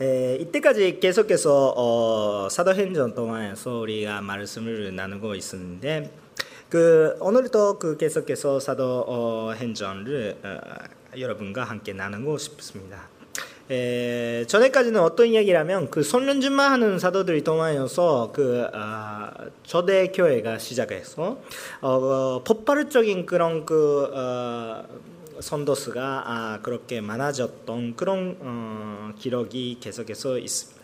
에, 이때까지 계속해서 어, 사도행전 동안에서 우리가 말씀을 나누고 있었는데 그 오늘도 그 계속해서 사도행전을 어, 여러분과 함께 나누고 싶습니다. 에, 전에까지는 어떤 이야기라면 그 손련준만 하는 사도들이 동안이어서 그 아, 초대 교회가 시작해서 어, 어, 폭발적인 그런 그 어, 선도수가 아, 그렇게 많아졌던 그런 어, 기록이 계속해서 있습니다.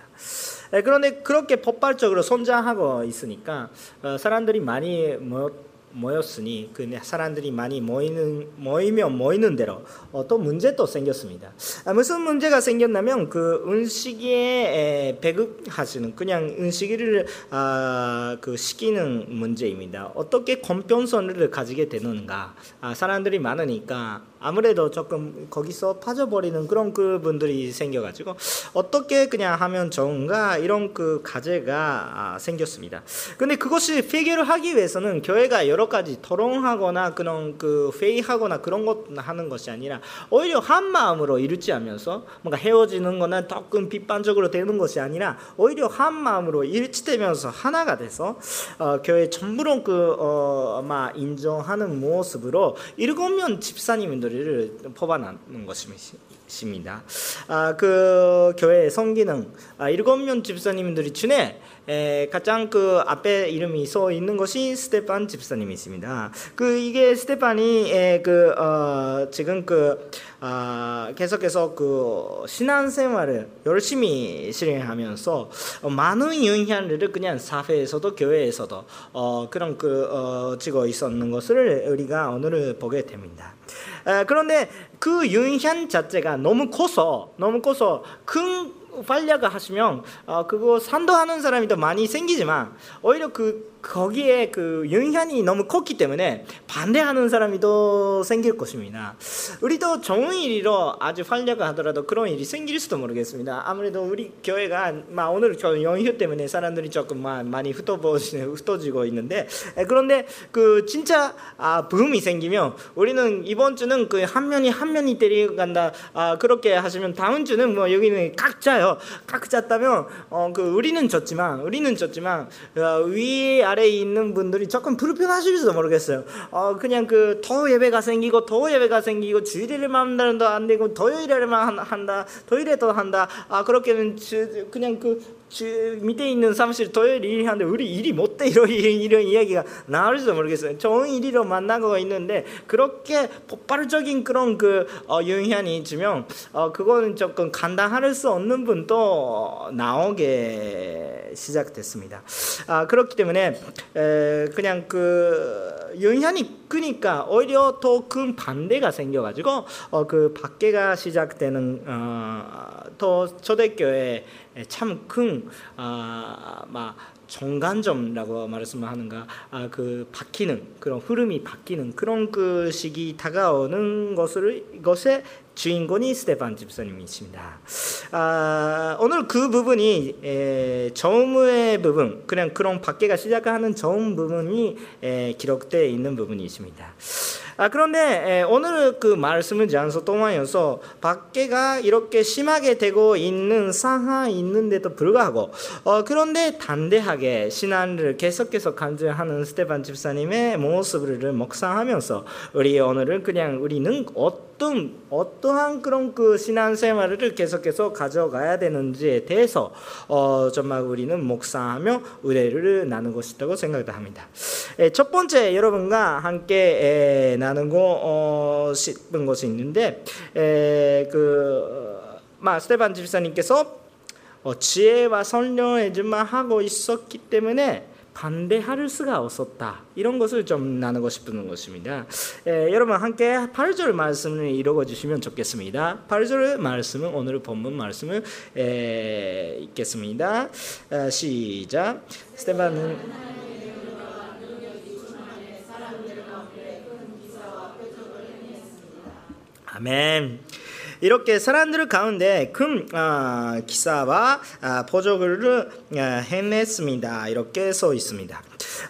그런데 그렇게 폭발적으로 성장하고 있으니까 어, 사람들이 많이 모, 모였으니 그 사람들이 많이 모이는 모이면 모이는 대로 어, 또 문제도 생겼습니다. 아, 무슨 문제가 생겼냐면 그 음식에 배급하시는 그냥 음식을 아, 그 시키는 문제입니다. 어떻게 공평성을 가지게 되는가? 아, 사람들이 많으니까 아무래도 조금 거기서 빠져버리는 그런 그 분들이 생겨가지고 어떻게 그냥 하면 좋은가 이런 그 과제가 아, 생겼습니다. 근데 그것이 해결을 하기 위해서는 교회가 여러 가지 토론하거나 그런 그 회의하거나 그런 것 하는 것이 아니라 오히려 한 마음으로 일치하면서 뭔가 헤어지는거나 조금 비판적으로 되는 것이 아니라 오히려 한 마음으로 일치되면서 하나가 돼서 어, 교회 전부로 그 어, 인정하는 모습으로 일곱 명 집사님들 목소리를 뽑아내는 것입니다. 아, 그 교회 성기능 아, 일곱 명 집사님들이 중에 에, 가장 그 앞에 이름이 써 있는 것이 스테판 집사님이십니다. 그 이게 스테판이 에, 그 어, 지금 그 아, 계속해서 그 신앙생활을 열심히 실행하면서 많은 영향을 그냥 사회에서도 교회에서도 어, 그런 그 어, 지고 있었는 것을 우리가 오늘 보게 됩니다. 에, 그런데 그 영향 자체가 너무 커서 너무 커서 큰 활약을 하시면 어, 그거 산도하는 사람이 더 많이 생기지만 오히려 그 거기에 그 영향이 너무 컸기 때문에 반대하는 사람이 더 생길 것입니다. 우리도 좋은 일로 아주 활약을 하더라도 그런 일이 생길 수도 모르겠습니다. 아무래도 우리 교회가 막 오늘 저 연휴 때문에 사람들이 조금 많이 흩어지고 있는데 그런데 그 진짜 아, 붐이 생기면 우리는 이번 주는 그 한 면이 한 면이 데려간다 아, 그렇게 하시면 다음 주는 뭐 여기는 각자요 각자다면 어, 그 우리는 졌지만 우리는 졌지만 어, 위 아래에 있는 분들이 조금 불편하실지도 모르겠어요. 어, 그냥 그 더 예배가 생기고 더 예배가 생기고 주일을 만나도 안 되고 토요일에만 한다 토요일에도 한다. 아 그렇게는 그냥 그 밑에 있는 사무실 토요일 일이 하는데 우리 일이 못돼 이런, 이런 이야기가 나올지도 모르겠어요. 좋은 일이로 만나고 있는데 그렇게 폭발적인 그런 그 어, 영향이 주면 어, 그거는 조금 감당할 수 없는 분도 나오게 시작됐습니다. 아, 그렇기 때문에 에, 그냥 그 영향이 크니까 오히려 더 큰 반대가 생겨가지고 어, 그 밖에가 시작되는 어, 더 초대교회 참큰 아, 막 정관점이라고 말씀하는가 아, 그 바뀌는 그런 흐름이 바뀌는 그런 그 시기 다가오는 것을 것에 주인공이 스테판 집사님이십니다. 아, 오늘 그 부분이 에, 저음의 부분, 그냥 그런 밖에가 시작하는 저음 부분이 에, 기록되어 있는 부분이 있습니다. 아, 그런데 오늘 그 말씀을 장소 동안여서 밖에가 이렇게 심하게 되고 있는 상황이 있는데도 불구하고 어, 그런데 단대하게 신앙을 계속해서 간증하는 스테반 집사님의 모습을 묵상하면서 우리 오늘은 그냥 우리는 어떤 어떠한 그런 그 신앙생활을 계속해서 가져가야 되는지에 대해서 어, 정말 우리는 묵상하며 의뢰를 나누고 싶다고 생각합니다. 첫 번째 여러분과 함께 나누고 어, 싶은 것이 있는데 에, 그 마, 스테반 집사님께서 어, 지혜와 설명해주만 하고 있었기 때문에 반대할 수가 없었다. 이런 것을 좀 나누고 싶은 것입니다. 에, 여러분 함께 8절 말씀을 읽어 주시면 좋겠습니다. 8절 말씀은 오늘 본문 말씀을 에, 읽겠습니다. 에, 시작. 스테반은 아멘. 이렇게 사람들 가운데 큰 아, 기사와 아, 보조글을 아, 해냈습니다. 이렇게 써 있습니다.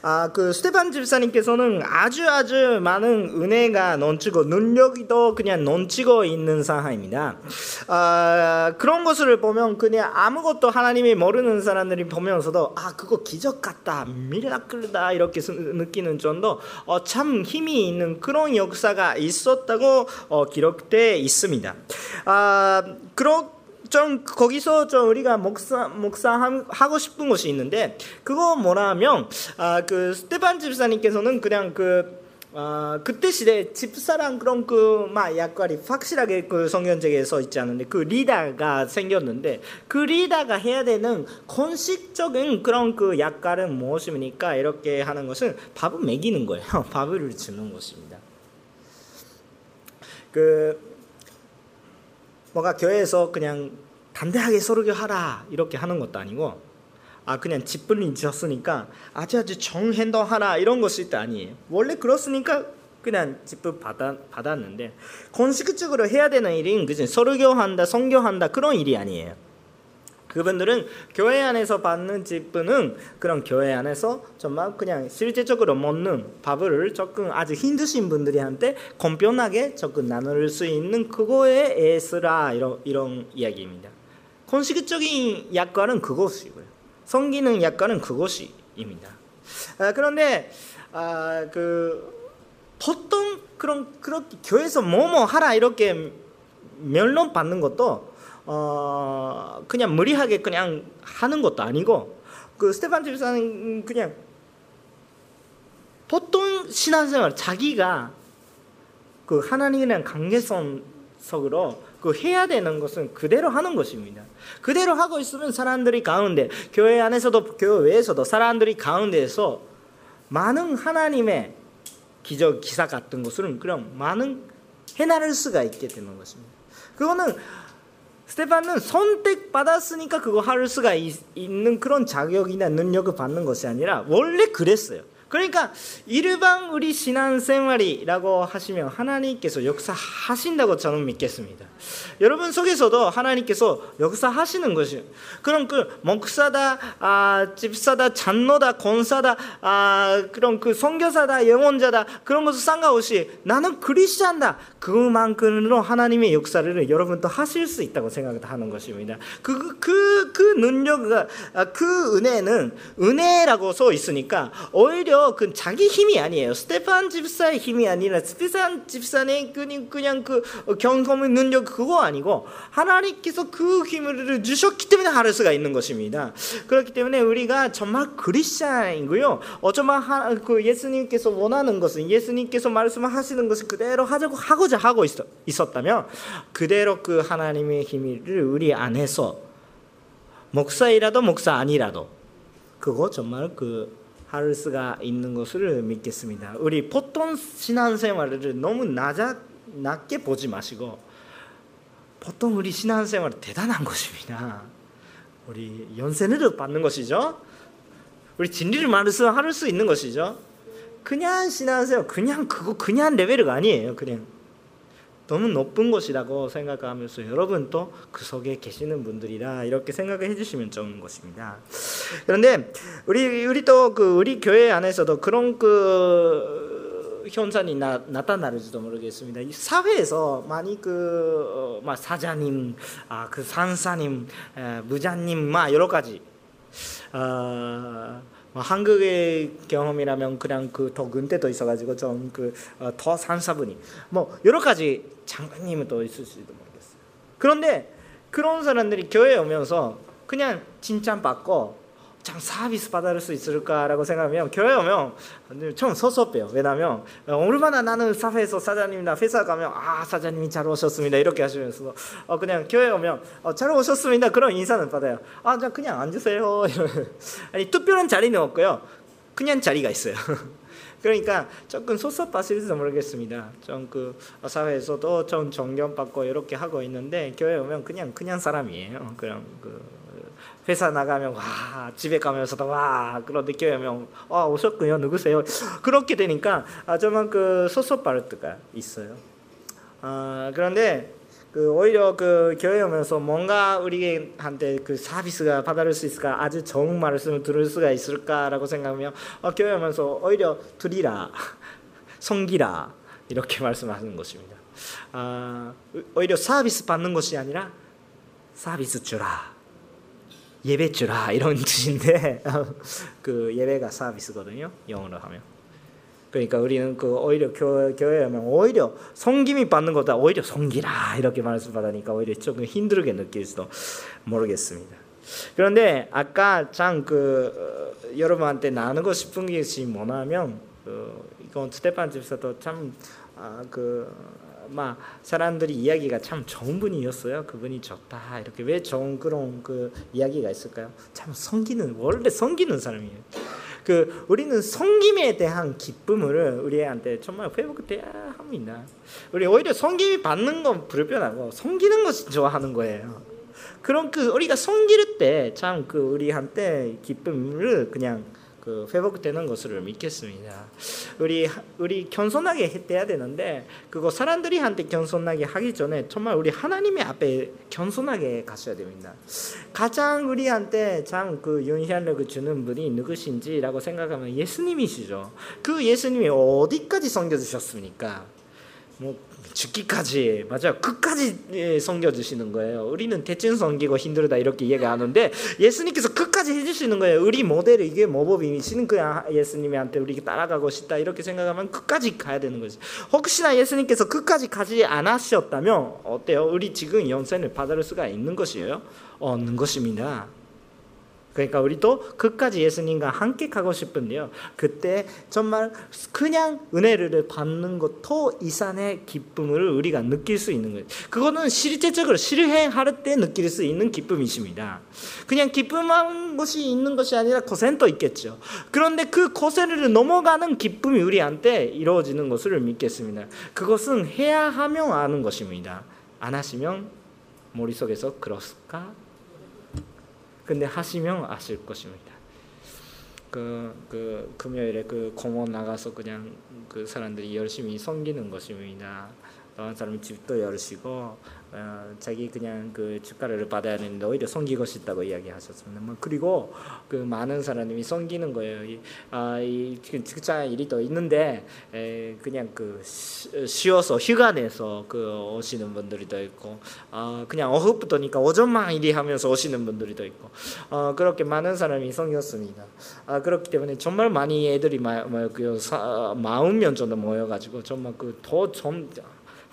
아, 그 스테판 집사님께서는 아주 아주 많은 은혜가 넘치고 능력도 그냥 넘치고 있는 상황입니다. 아, 그런 것을 보면 그냥 아무것도 하나님이 모르는 사람들이 보면서도 아 그거 기적 같다, 미라클다 이렇게 느끼는 정도 어, 참 힘이 있는 그런 역사가 있었다고 어, 기록돼 있습니다. 아 그런 좀 거기서 좀 우리가 목사 목사 하고 싶은 것이 있는데 그거 뭐냐면 아 그 스테반 집사님께서는 그냥 그 아, 그때 시대 집사랑 그런 그막 역할이 확실하게 그 성경책에 서 있지 않은데 그 리더가 생겼는데 그 리더가 해야 되는 공식적인 그런 그 역할은 무엇입니까? 이렇게 하는 것은 밥을 먹이는 거예요. 밥을 주는 것입니다. 그 뭐가 교회에서 그냥 담대하게 설교하라 이렇게 하는 것도 아니고 아 그냥 집불린 지었으니까 아주 아주 정행동하라 이런 것이 아니에요. 원래 그렇으니까 그냥 집불 받아, 받았는데 공식적으로 해야 되는 일인 그지 설교한다 성교한다 그런 일이 아니에요. 그분들은 교회 안에서 받는 직분은 그런 교회 안에서 정말 그냥 실제적으로 먹는 밥을 조금 아주 힘드신 분들한테 공평하게 조금 나눌 수 있는 그거에 애쓰라 이런 이런 이야기입니다. 공식적인 약관은 그것이고요. 성기는 약관은 그것입니다. 아, 그런데 아, 그 보통 그런 그렇게 교회에서 뭐뭐 하라 이렇게 멸론 받는 것도 어 그냥 무리하게 그냥 하는 것도 아니고 그 스테판 집사는 그냥 보통 신앙생활 자기가 그 하나님이랑 관계성 속으로 그 해야 되는 것은 그대로 하는 것입니다. 그대로 하고 있으면 사람들이 가운데 교회 안에서도 교회 외에서도 사람들이 가운데에서 많은 하나님의 기적 기사 같은 것을 그럼 많은 해나를 수가 있게 되는 것입니다. 그거는 스테판은 선택받았으니까 그거 할 수가 있, 는 그런 자격이나 능력을 받는 것이 아니라 원래 그랬어요. 그러니까 일반 우리 신앙생활이라고 하시면 하나님께서 역사하신다고 저는 믿겠습니다. 여러분 속에서도 하나님께서 역사하시는 것이 그런 그 목사다, 아, 집사다, 장로다, 권사다, 아, 그런 그 선교사다, 영혼자다 그런 것을 상관없이 나는 그리스도다 그만큼으로 하나님의 역사를 여러분도 하실 수 있다고 생각하는 것입니다. 그 그, 그 능력과 아, 그 은혜는 은혜라고 써 있으니까 오히려 그 자기 힘이 아니에요. 스테판 집사의 힘이 아니라 스테판 집사의 그냥, 그냥 그 경험의 능력 그거 아니고 하나님께서 그 힘을 주셨기 때문에 할 수가 있는 것입니다. 그렇기 때문에 우리가 정말 그리스도인이고요. 어쩌면 하, 그 예수님께서 원하는 것은 예수님께서 말씀하시는 것을 그대로 하자고 하고자 하고 있었, 있었다면 그대로 그 하나님의 힘을 우리 안에서 목사이라도 목사 아니라도 그거 정말 그 할 수가 있는 것을 믿겠습니다. 우리 보통 신앙생활을 너무 낮아, 낮게 보지 마시고 보통 우리 신앙생활 대단한 것입니다. 우리 연세를 받는 것이죠. 우리 진리를 말해서 할수 있는 것이죠. 그냥 신앙생활 그냥 그거 그냥 레벨이 아니에요. 그냥 너무 높은 곳이라고 생각하면서 여러분도 그 속에 계시는 분들이라 이렇게 생각을 해주시면 좋은 것입니다. 그런데 우리 우리 또 그 우리 교회 안에서도 그런 그 현상이 나, 나타나는지도 모르겠습니다. 사회에서 많이 그 어, 사자님, 아, 그 산사님, 에, 무자님, 막 여러 가지. 어, 뭐 한국의 경험이라면 그냥 그더 근대도 있어가지고 좀 그더 어, 산사분이 뭐 여러 가지 장관님은 또 있을지도 모르겠어요. 그런데 그런 사람들이 교회에 오면서 그냥 칭찬받고 참 서비스 받을 수 있을까라고 생각하면 교회 오면 좀 섭섭해요. 왜냐하면 얼마나 나는 사회에서 사장님이나 회사 가면 아 사장님이 잘 오셨습니다 이렇게 하시면서 어, 그냥 교회 오면 어, 잘 오셨습니다 그런 인사는 받아요. 아 그냥 앉으세요. 아니 특별한 자리는 없고요. 그냥 자리가 있어요. 그러니까 조금 섭섭하실지도 모르겠습니다. 좀 그 사회에서도 좀 존경받고 이렇게 하고 있는데 교회 오면 그냥 그냥 사람이에요. 그냥 그 회사 나가면 와 집에 가면서도 와 그런 느껴면 아 오셨군요 누구세요 그렇게 되니까 아 저만 그 때가 있어요. 아 그런데 그 오히려 그 교회 오면서 뭔가 우리한테 그 서비스가 받을 수 있을까 아주 좋은 말씀을 들을 수가 있을까라고 생각하면 어, 교회 오면서 오히려 드리라 섬기라 이렇게 말씀하는 것입니다. 아, 오히려 서비스 받는 것이 아니라 서비스 주라 예배 주라 이런 뜻인데 그 예배가 서비스거든요 영어로 하면 그러니까 우리는 그 오히려 교, 교회에 오면 오히려 성김이 받는 것보다 오히려 성기라 이렇게 말씀 받으니까 오히려 조금 힘들게 느낄지도 모르겠습니다. 그런데 아까 참그 어, 여러분한테 나누고 싶은 것이 뭐냐면 그, 이건 스테판 집사도 참그 막 사람들이 이야기가 참 좋은 분이었어요. 그분이 좋다 이렇게 왜 좋은 그런 그 이야기가 있을까요? 참 성기는 원래 성기는 사람이에요. 그 우리는 성김에 대한 기쁨을 우리한테 정말 회복 돼야 합니다. 우리 오히려 성김이 받는 건 불편하고 성기는 것이 좋아하는 거예요. 그럼 그 우리가 성기를 때 참 그 우리한테 기쁨을 그냥 그 회복되는 것을 믿겠습니다. 우리 우리 겸손하게 해야 되는데 그거 사람들이 한테 겸손하게 하기 전에 정말 우리 하나님의 앞에 겸손하게 가셔야 됩니다. 가장 우리한테 참 그 영향력을 주는 분이 누구신지라고 생각하면 예수님이시죠. 그 예수님이 어디까지 섬겨 주셨습니까? 뭐 죽기까지 맞아요. 끝까지 예, 섬겨 주시는 거예요. 우리는 대충 섬기고 힘들다 이렇게 얘기하는데 예수님께서 끝까지 해 주시는 거예요. 우리 모델이 이게 모범이시는 거야. 예수님한테 우리 따라가고 싶다 이렇게 생각하면 끝까지 가야 되는 거지. 혹시나 예수님께서 끝까지 가지 않으셨다면 어때요? 우리 지금 연세를 받을 수가 있는 것이에요? 없는 것입니다 그러니까 우리도 끝까지 예수님과 함께 가고 싶은데요. 그때 정말 그냥 은혜를 받는 것도 이산의 기쁨을 우리가 느낄 수 있는 거예요. 그거는 실제적으로 실행할 때 느낄 수 있는 기쁨이십니다. 그냥 기쁨한 것이 있는 것이 아니라 고생도 있겠죠. 그런데 그 고생을 넘어가는 기쁨이 우리한테 이루어지는 것을 믿겠습니다. 그것은 해야 하면 아는 것입니다. 안 하시면 머릿속에서 그럴까? 근데 하시면 아실 것입니다. 그, 그 금요일에 그 공원 나가서 그냥 그 사람들이 열심히 섬기는 것입니다. 어떤 사람이 집도 열시고 어, 자기 그냥 그 축가를 받아야 되는데 오히려 섬기고 싶다고 이야기하셨습니다. 뭐 그리고 그 많은 사람이 섬기는 거예요. 이, 아, 이 직장 일이 또 있는데 에, 그냥 그 쉬어서 휴가 내서 그 오시는 분들이 더 있고 어, 그냥 오후부터니까 오전만 일이 하면서 오시는 분들이 더 있고 어, 그렇게 많은 사람이 섬겼습니다. 아, 그렇기 때문에 정말 많이 애들이 마, 마, 그 사, 마흔 명 정도 모여가지고 정말 그더좀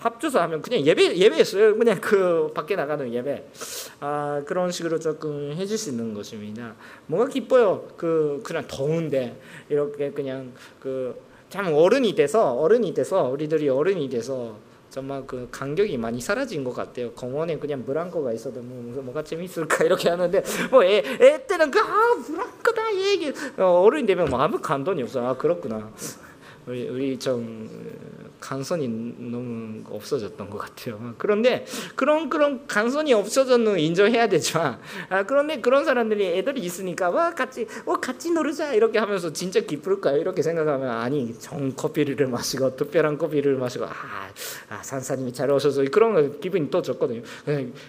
합쳐서 하면 그냥 예배 예배였어요. 그냥 그 밖에 나가는 예배. 아 그런 식으로 조금 해줄 수 있는 것입니다. 뭔가 기뻐요. 그 그냥 더운데 이렇게 그냥 그 참 어른이 돼서 어른이 돼서 우리들이 어른이 돼서 정말 그 간격이 많이 사라진 것 같아요. 공원에 그냥 브랑코가 있어도 뭐, 뭐가 재밌을까 이렇게 하는데 뭐애 애 때는 그아 브랑코다 얘기 어, 어른이 되면 뭐 아무 감동이 없어. 아 그렇구나. 우리 우리 좀 간선이 너무 없어졌던 것 같아요. 그런데 그런 그런 간선이 없어졌는 인정해야 되지만 아, 그런데 그런 사람들이 애들이 있으니까 와 같이 어 같이 놀자 이렇게 하면서 진짜 기쁠까요? 이렇게 생각하면 아니 정 커피를 마시고 특별한 커피를 마시고 아, 아 산사님이 잘 오셔서 그런 기분이 또 좋거든요.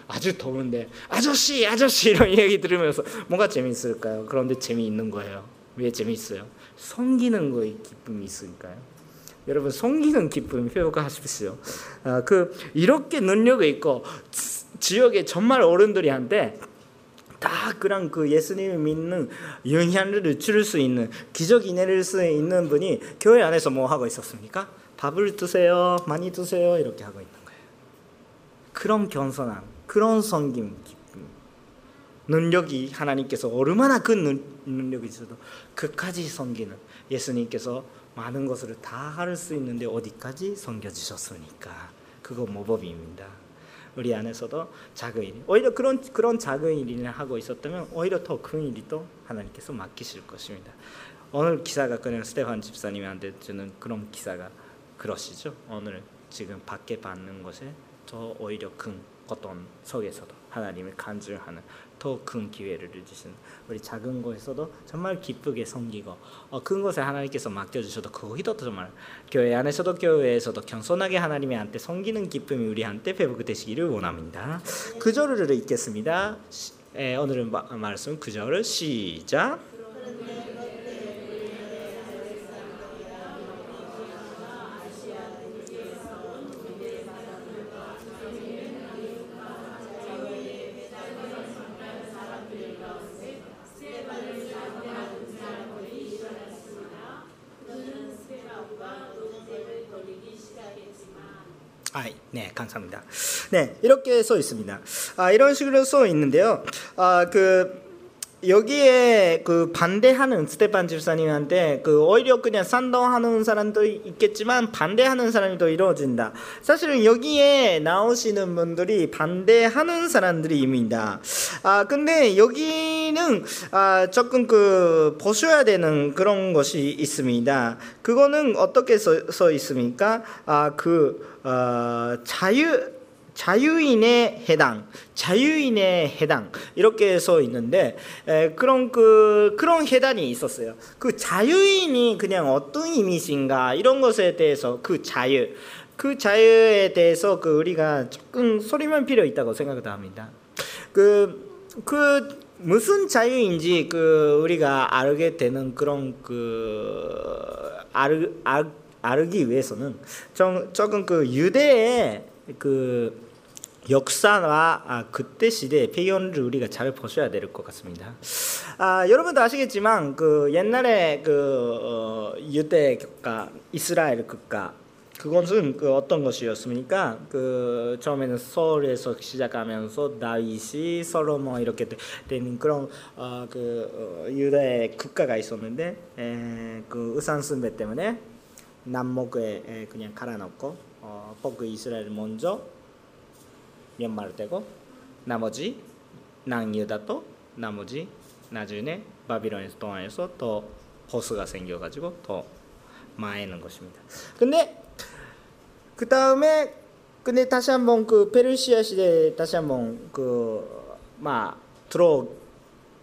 아주 더운데 아저씨 아저씨 이런 얘기 들으면서 뭔가 재미있을까요? 그런데 재미있는 거예요. 왜 재미있어요? 섬기는 거에 기쁨이 있으니까요. 여러분 섬기는 기쁨 회복하십시오. 아, 그 이렇게 능력이 있고 지역의 정말 어른들이한테 다 그런 그 예수님을 믿는 영향을 줄 수 있는 기적이 내릴 수 있는 분이 교회 안에서 뭐 하고 있었습니까? 밥을 드세요, 많이 드세요 이렇게 하고 있는 거예요. 그런 겸손함, 그런 섬김, 기쁨, 능력이 하나님께서 얼마나 그 능력이 있어도 그까지 섬기는 예수님께서 많은 것을 다 할 수 있는데 어디까지 섬겨주셨습니까? 그거 모범입니다. 우리 안에서도 작은 일, 오히려 그런 그런 작은 일을 하고 있었다면 오히려 더 큰 일이 또 하나님께서 맡기실 것입니다. 오늘 기사가 그냥 스테판 집사님한테 주는 그런 기사가 그러시죠. 오늘 지금 밖에 받는 것에 더 오히려 큰 어떤 속에서도 하나님을 간증하는 더 큰 기회를 주시는 우리 작은 곳에서도 정말 기쁘게 섬기고 어, 큰 곳에 하나님께서 맡겨주셔도 그것도 정말 교회 안에서도 교회에서도 겸손하게 하나님한테 섬기는 기쁨이 우리한테 회복되시기를 원합니다. 구절을 읽겠습니다. 시, 에, 오늘은 마, 말씀 구절을 시작. 아, 네, 감사합니다. 네, 이렇게 써 있습니다. 아, 이런 식으로 써 있는데요. 아, 그 여기에 그 반대하는 스테판 집사님한테 그 오히려 그냥賛同하는 사람도 있겠지만 반대하는 사람이 더 이루어진다. 사실은 여기에 나오시는 분들이 반대하는 사람들입니다. 아 근데 여기는 아 조금 그 보셔야 되는 그런 것이 있습니다. 그거는 어떻게 써, 써 있습니까? 아그 어, 자유 자유인의 해당, 자유인의 해당 이렇게 써 있는데 에, 그런 그 그런 해당이 있었어요. 그 자유인이 그냥 어떤 이미지인가 이런 것에 대해서 그 자유, 그 자유에 대해서 그 우리가 조금 소리만 필요 있다고 생각합니다. 그, 그 무슨 자유인지 그 우리가 알게 되는 그런 그 알, 알, 알기 위해서는 좀 조금 그 유대의 그 역사와 아, 그때 시대의 배경을 우리가 잘 보셔야 될 것 같습니다. 아, 여러분도 아시겠지만 그 옛날에 그 어, 유대 국가, 이스라엘 국가 그것은 그 어떤 것이었습니까? 그 처음에는 서울에서 시작하면서 다윗이 솔로몬 이렇게 되는 그런 어, 그 어, 유대 국가가 있었는데 에, 그 의산 숭배 때문에 남목에 그냥 갈아놓고 어, 북 이스라엘 먼저 연말되고 나머지 남유다도 나머지 나중에 바빌론에서 동안에서 또 보스가 생겨가지고 더 망하는 것입니다. 근데 그 다음에 근데 다시 한번 그 페르시아 시대 다시 한번 그막 들어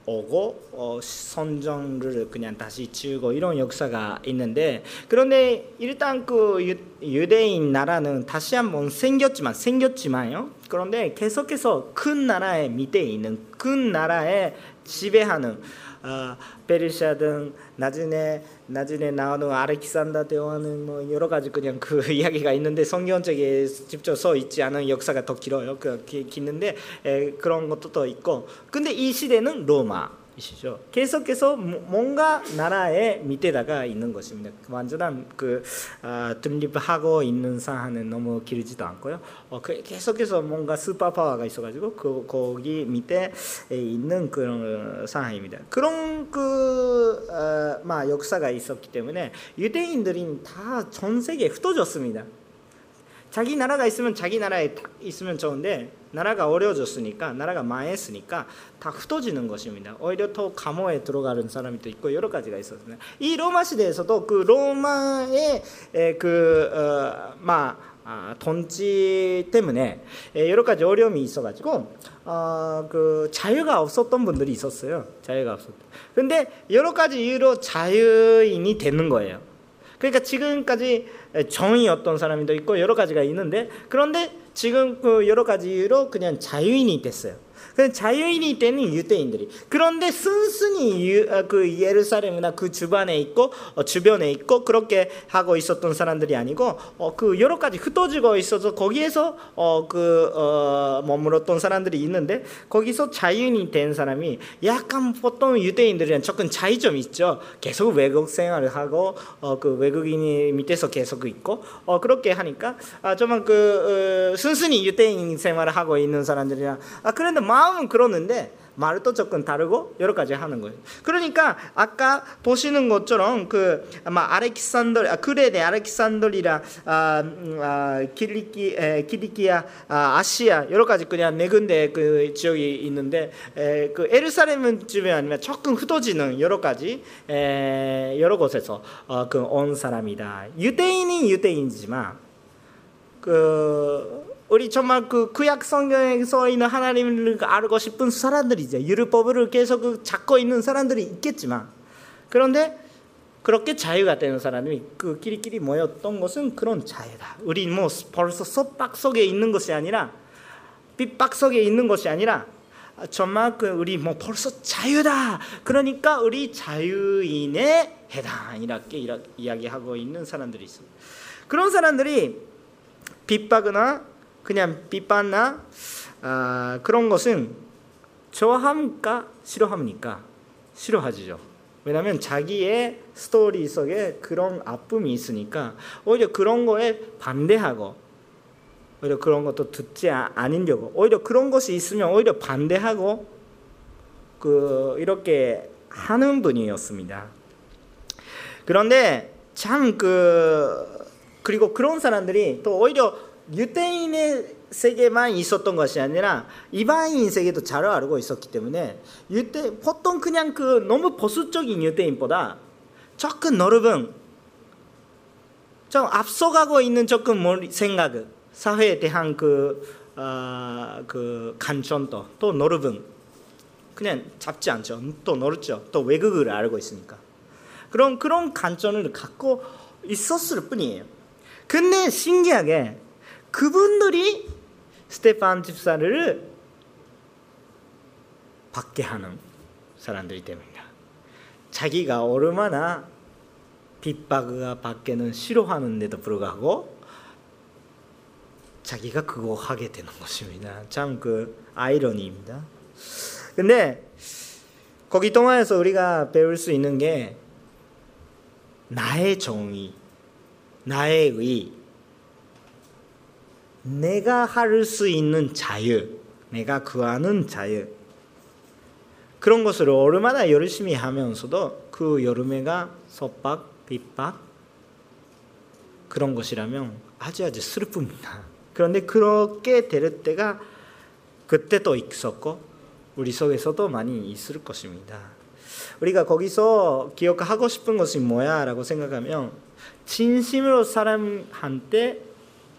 오고 어, 선정을 그냥 다시 지우고 이런 역사가 있는데 그런데 일단 그 유, 대인 나라는 다시 한번 생겼지만 생겼지만요 그런데 계속해서 큰 나라의 밑에 있는 큰 나라에 지배하는 어, 페르시아 등 나중에 나중에 나오는 아레키산더 대왕은 뭐 여러 가지 그냥 그 이야기가 있는데 성경책에 직접 써 있지 않은 역사가 더 길어요. 그 길는데 에, 그런 것도 또 있고. 근데 이 시대는 로마. 이시죠. 계속해서 뭔가 나라의 밑에다가 있는 것입니다. 완전한 그 아, 독립하고 있는 상황은 너무 길지도 않고요. 어, 그 계속해서 뭔가 슈퍼 파워가 있어가지고 그 거기 밑에 있는 그런 상황입니다. 그런 그 어, 막 역사가 있었기 때문에 유대인들이 다 전 세계에 흩어졌습니다. 자기 나라가 있으면 자기 나라에 있으면 좋은데 나라가 어려워졌으니까 나라가 망했으니까 다 흩어지는 것입니다. 오히려 더 감옥에 들어가는 사람이 또 있고 여러 가지가 있었습니다. 이 로마 시대에서도 그 로마의 그막 아, 돈지 때문에 여러 가지 어려움이 있어가지고 어, 그 자유가 없었던 분들이 있었어요. 자유가 없었. 근데 여러 가지 이유로 자유인이 되는 거예요. 그러니까 지금까지 정의였던 사람도 있고 여러 가지가 있는데 그런데 지금 그 여러 가지 이유로 그냥 자유인이 됐어요. 그 자유인이 되는 유대인들이 그런데 순순히 유, 어, 그 예루살렘이나 그 주변에 있고 어, 주변에 있고 그렇게 하고 있었던 사람들이 아니고 어, 그 여러 가지 흩어지고 있어서 거기에서 어, 그 어, 머물었던 사람들이 있는데 거기서 자유인이 된 사람이 약간 보통 유대인들이랑 조금 차이점이 있죠. 계속 외국 생활을 하고 어, 그 외국인이 밑에서 계속 있고 어, 그렇게 하니까 아, 좀만 그 어, 순순히 유대인 생활을 하고 있는 사람들이랑 아, 그런데 마음 은 그러는데 말도 조금 다르고 여러 가지 하는 거예요. 그러니까 아까 보시는 것처럼 그 아마 아렉산더 아, 그레네 아렉산더리라 아, 음, 아, 키리키 에, 키리키아 아, 아 시아 여러 가지 그냥 네 군데 그 지역이 있는데 에, 그 에르사렘 주변 아니면 조금 흩어지는 여러 가지 에, 여러 곳에서 어, 그온 사람이다. 유대인이 유대인이지만 그 우리 정말 그 구약 성경에서 있는 하나님을 알고 싶은 사람들이죠. 율법을 계속 잡고 있는 사람들이 있겠지만 그런데 그렇게 자유가 되는 사람이 그 끼리끼리 모였던 것은 그런 자유다. 우리 뭐 벌써 솥박 속에 있는 것이 아니라 빗박 속에 있는 것이 아니라 정말 그 우리 뭐 벌써 자유다. 그러니까 우리 자유인의 해당 이렇게 이야기하고 있는 사람들이 있습니다. 그런 사람들이 빗박이나 그냥 빗받나 아, 그런 것은 좋아합니까 싫어합니까? 싫어하죠. 왜냐하면 자기의 스토리 속에 그런 아픔이 있으니까 오히려 그런 거에 반대하고 오히려 그런 것도 듣지 않으려고 오히려 그런 것이 있으면 오히려 반대하고 그 이렇게 하는 분이었습니다. 그런데 참 그 그리고 그런 사람들이 또 오히려 유대인의 세계만 있었던 것이 아니라 이방인 세계도 잘 알고 있었기 때문에 유대 보통 그냥 그 너무 보수적인 유대인보다 조금 넓은 좀 앞서가고 있는 조금 생각 사회에 대한 그, 어, 그 관점도 또 넓은 그냥 잡지 않죠. 또 넓죠. 또 외국을 알고 있으니까. 그런 그런 관점을 갖고 있었을 뿐이에요. 근데 신기하게 그분들이 스테판 집사를 받게 하는 사람들이 됩니다. 자기가 얼마나 빗박이가 받게는 싫어하는데도 불구하고 자기가 그거 하게 되는 것입니다. 참 그 아이러니입니다. 근데 거기 동안에서 우리가 배울 수 있는 게 나의 정의, 나의 의, 내가 할 수 있는 자유, 내가 구하는 자유. 그런 것을 얼마나 열심히 하면서도 그 여름에가 섭박, 빗박 그런 것이라면 아주 아주 슬픕니다. 그런데 그렇게 될 때가 그때 또 있었고 우리 속에서도 많이 있을 것입니다. 우리가 거기서 기억하고 싶은 것이 뭐야라고 생각하면 진심으로 사람한테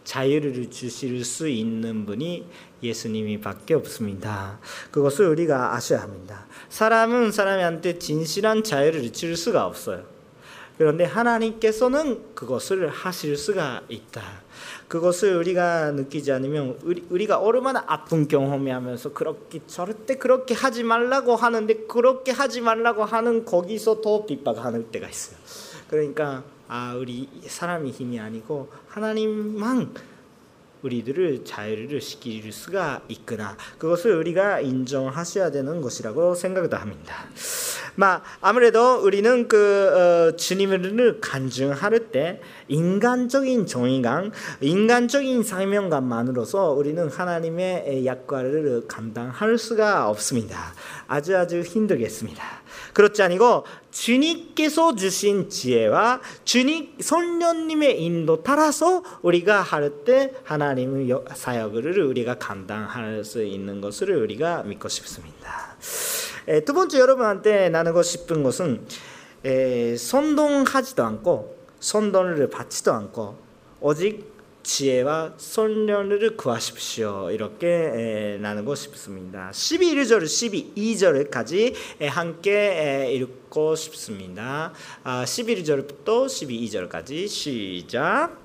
자유를 주실 수 있는 분이 예수님이 밖에 없습니다. 그것을 우리가 아셔야 합니다. 사람은 사람한테 진실한 자유를 줄 수가 없어요. 그런데 하나님께서는 그것을 하실 수가 있다. 그것을 우리가 느끼지 않으면 우리 가 얼마나 아픈 경험이 하면서 그렇게 절대 그렇게 하지 말라고 하는데 그렇게 하지 말라고 하는 거기서 더 핍박하는 때가 있어요. 그러니까 아 우리 사람이 힘이 아니고 하나님만 우리들을 자유를 시킬 수가 있구나. 그것을 우리가 인정하셔야 되는 것이라고 생각도 합니다. 마 아무래도 우리는 그 어, 주님을 간증할 때 인간적인 정의감, 인간적인 사명감만으로서 우리는 하나님의 역할을 감당할 수가 없습니다. 아주 아주 힘들겠습니다. 그렇지 아니고 주님께서 주신 지혜와 주님 성령님의 인도 따라서 우리가 할 때 하나님의 사역을 우리가 감당할 수 있는 것을 우리가 믿고 싶습니다. 에, 두 번째 여러분한테 나누고 싶은 것은 에, 선동하지도 않고 선동을 받지도 않고 오직 지혜와 선련을 구하십시오. 이렇게 나누고 싶습니다. 11절, 12절까지 함께 읽고 싶습니다. 11절부터 아, 12절까지 시작.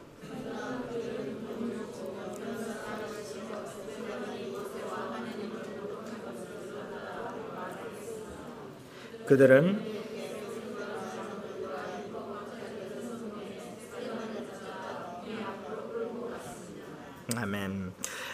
그들은 아멘.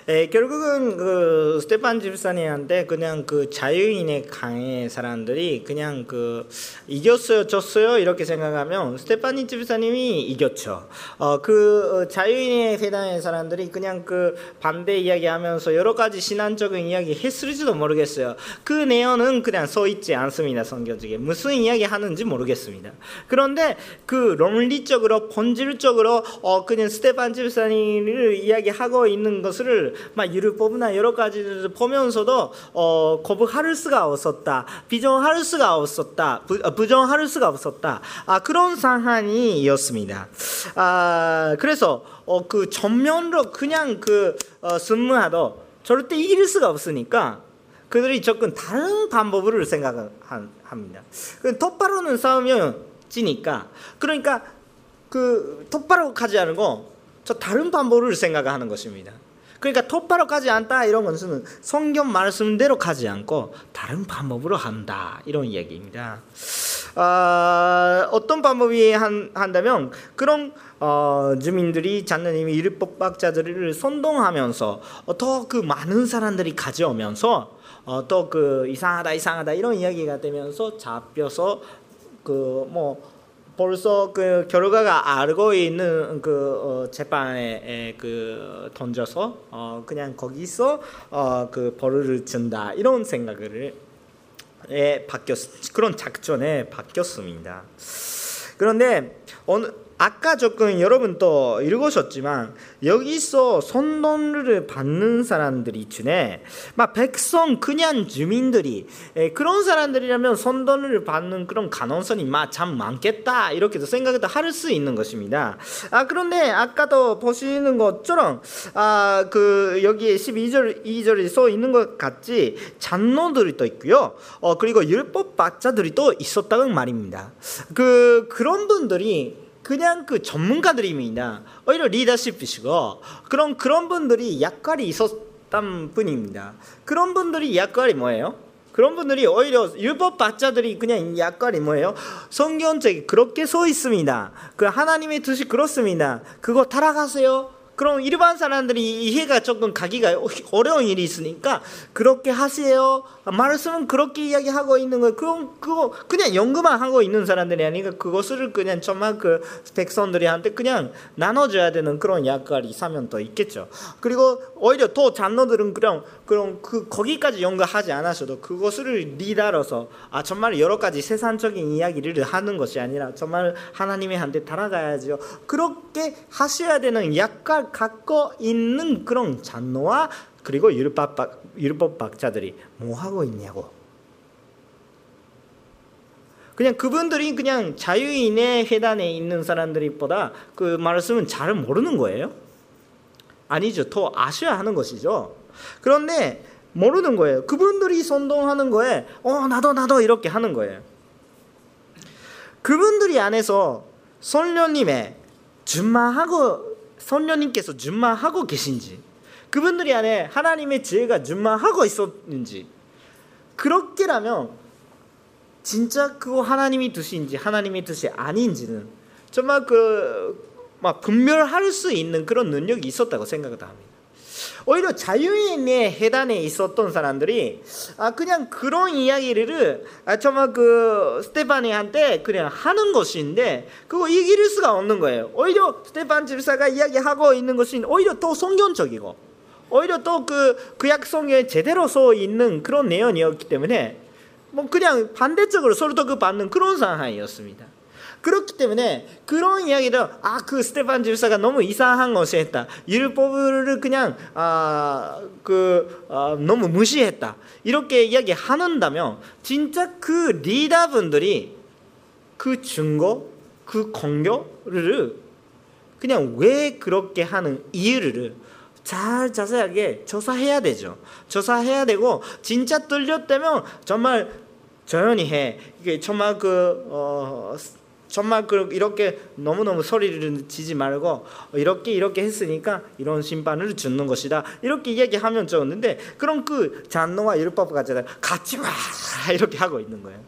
에, 결국은 그 스테판 집사님한테 그냥 그 자유인의 강의 사람들이 그냥 그 이겼어요, 졌어요 이렇게 생각하면 스테파니 집사님이 이겼죠. 어, 그 자유인의 세단의 사람들이 그냥 그 반대 이야기하면서 여러 가지 신앙적인 이야기 했을지도 모르겠어요. 그 내용은 그냥 써 있지 않습니다 성경적에 무슨 이야기 하는지 모르겠습니다. 그런데 그論理적으로 본질적으로 어, 그냥 스테판 집사님을 이야기하고 있는 것을 막 율법이나 여러 가지를 보면서도 어, 거부할 수가 없었다. 비정할 수가 없었다. 부, 어, 부정할 수가 없었다. 아, 그런 상황이었습니다. 아, 그래서 어, 그 전면으로 그냥 그 어, 순무하도 절대 이길 수가 없으니까 그들이 조금 다른 방법을 생각합니다. 그 똑바로는 싸우면 지니까 그러니까 그 똑바로 가지 않고 저 다른 방법을 생각하는 것입니다. 그러니까 똑바로 가지 않다 이런 것은 성경 말씀대로 가지 않고 다른 방법으로 한다 이런 얘기입니다. 아, 어떤 방법이 한, 한다면 그런 어, 주민들이 장로님이 율법학자들을 선동하면서 어, 더그 많은 사람들이 가져오면서 어, 또 그 이상하다 이상하다 이런 이야기가 되면서 잡혀서 그뭐 벌써 그 결과가 알고 있는 그 어, 재판에 그 던져서 어, 그냥 거기서 어, 그 벌을 준다 이런 생각을 에 바뀌었 그런 작전에 바뀌었습니다. 그런데 어느 아까 조금 여러분 또 읽으셨지만 여기서 선동을 받는 사람들이 중에 막 백성 그냥 주민들이 그런 사람들이라면 선동을 받는 그런 가능성이 막 참 많겠다 이렇게도 생각도 할 수 있는 것입니다. 아 그런데 아까도 보시는 것처럼 아 그 여기에 12절 2절에 써 있는 것 같이 잔노들이 또 있고요. 어 그리고 율법 박자들이 또 있었다는 말입니다. 그 그런 분들이 그냥 그 전문가들입니다. 오히려 리더십이시고 그런 그런 분들이 역할이 있었던 분입니다. 그런 분들이 역할이 뭐예요? 그런 분들이 오히려 율법 박자들이 그냥 역할이 뭐예요? 성경책에 그렇게 써 있습니다. 그 하나님의 뜻이 그렇습니다. 그거 따라가세요. 그럼 일반 사람들이 이해가 조금 가기가 어려운 일이 있으니까 그렇게 하세요. 말씀은 그렇게 이야기하고 있는 거 그건 그거 그냥 연구만 하고 있는 사람들이 아니까 그것을 그냥 정말 그 백성들이한테 그냥 나눠줘야 되는 그런 역할이 있으면 더 있겠죠. 그리고 오히려 더 장로들은 그냥 그럼 그 거기까지 연구하지 않아서도 그것을 리더로서 아 정말 여러 가지 세상적인 이야기를 하는 것이 아니라 정말 하나님의 한테 따라가야죠. 그렇게 하셔야 되는 역할 갖고 있는 그런 잔노와 그리고 율법, 율법 박자들이 뭐 하고 있냐고. 그냥 그분들이 그냥 자유인의 회단에 있는 사람들보다 그 말씀은 잘 모르는 거예요. 아니죠. 더 아셔야 하는 것이죠. 그런데 모르는 거예요. 그분들이 선동하는 거에 어 나도 나도 이렇게 하는 거예요. 그분들이 안에서 선녀님의 준마하고 선녀님께서 준마하고 계신지 그분들이 안에 하나님의 지혜가 준마하고 있었는지 그렇게라면 진짜 그거 하나님이 뜻인지 하나님의 뜻이 아닌지는 정말 그 막 분별할 수 있는 그런 능력이 있었다고 생각을 합니다. 오히려 자유인의 해단에 있었던 사람들이 아 그냥 그런 이야기를 아 정말 그 스테파니한테 그냥 하는 것인데 그거 이길 수가 없는 거예요. 오히려 스테판 집사가 이야기하고 있는 것이 오히려 더 성경적이고 오히려 또그 그약성에 제대로 써 있는 그런 내용이었기 때문에 뭐 그냥 반대적으로 서로 그 받는 그런 상황이었습니다. 그렇기 때문에 그런 이야기를 아 그 스테판 집사가 너무 이상한 것을 했다. 율법을 그냥 아그 아, 너무 무시했다. 이렇게 이야기하는다면 진짜 그 리더분들이 그 증거, 그根拠를 그냥 왜 그렇게 하는 이유를 잘 자세하게 조사해야 되죠. 조사해야 되고 진짜 뚫렸다면 정말 조용히 해. 이게 정말 그 어, 정말 그 이렇게 너무너무 소리를 지지 말고 이렇게 이렇게 했으니까 이런 심판을 주는 것이다. 이렇게 얘기하면 좋은데 그럼 그 잔노와 율법 같이 같이 와 이렇게 하고 있는 거예요.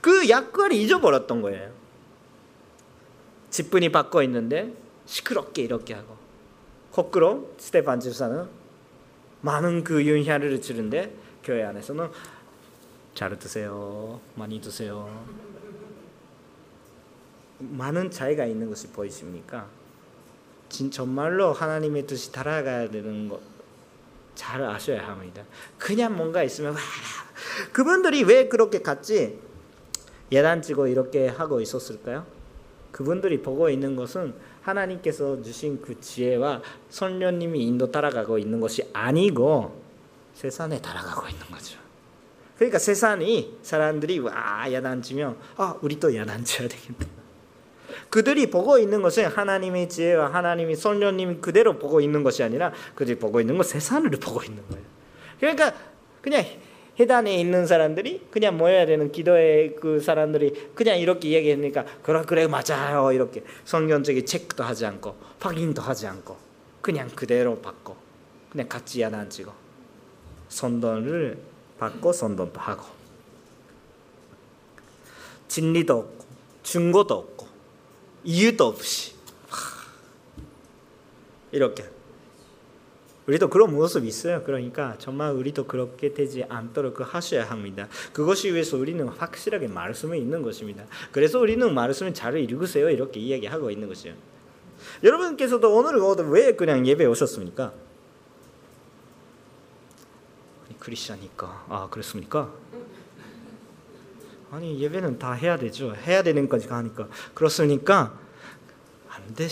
그 역할을 잊어버렸던 거예요. 직분이 받고 있는데 시끄럽게 이렇게 하고 거꾸로 스테판 집사는 많은 그 윤희를 주는데 교회 안에서는 잘 드세요. 많이 드세요. 많은 차이가 있는 것이 보이십니까? 진 정말로 하나님의 뜻이 따라가야 되는 것 잘 아셔야 합니다. 그냥 뭔가 있으면 와 그분들이 왜 그렇게 같이 예단지고 이렇게 하고 있었을까요? 그분들이 보고 있는 것은 하나님께서 주신 그 지혜와 선녀님이 인도 따라가고 있는 것이 아니고 세상에 따라가고 있는 거죠. 그러니까 세상이 사람들이 와 야단치면 아 우리도 야단쳐야 되겠다. 그들이 보고 있는 것은 하나님의 지혜와 하나님의 선녀님 그대로 보고 있는 것이 아니라 그들이 보고 있는 것 세상을 보고 있는 거예요. 그러니까 그냥 해단에 있는 사람들이 그냥 모여야 되는 기도의 그 사람들이 그냥 이렇게 이야기하니까 그래 그래 맞아요. 이렇게 성경적인 체크도 하지 않고 확인도 하지 않고 그냥 그대로 받고 그냥 같이 야단치고 선돈을 받고 선돈도 하고. 진리도 없고 증거도 없고 이유도 없이 이렇게 우리도 그런 모습이 있어요. 그러니까 정말 우리도 그렇게 되지 않도록 하셔야 합니다. 그것이 위해서 우리는 확실하게 말씀이 있는 것입니다. 그래서 우리는 말씀을 잘 읽으세요. 이렇게 이야기하고 있는 것이에요. 여러분께서도 오늘 왜 그냥 예배 오셨습니까? 크리스천이니까. 아 그렇습니까? 아니 예배는 다 해야 되죠. 해야 되는 까지 가니까 그렇습니까? 안 돼.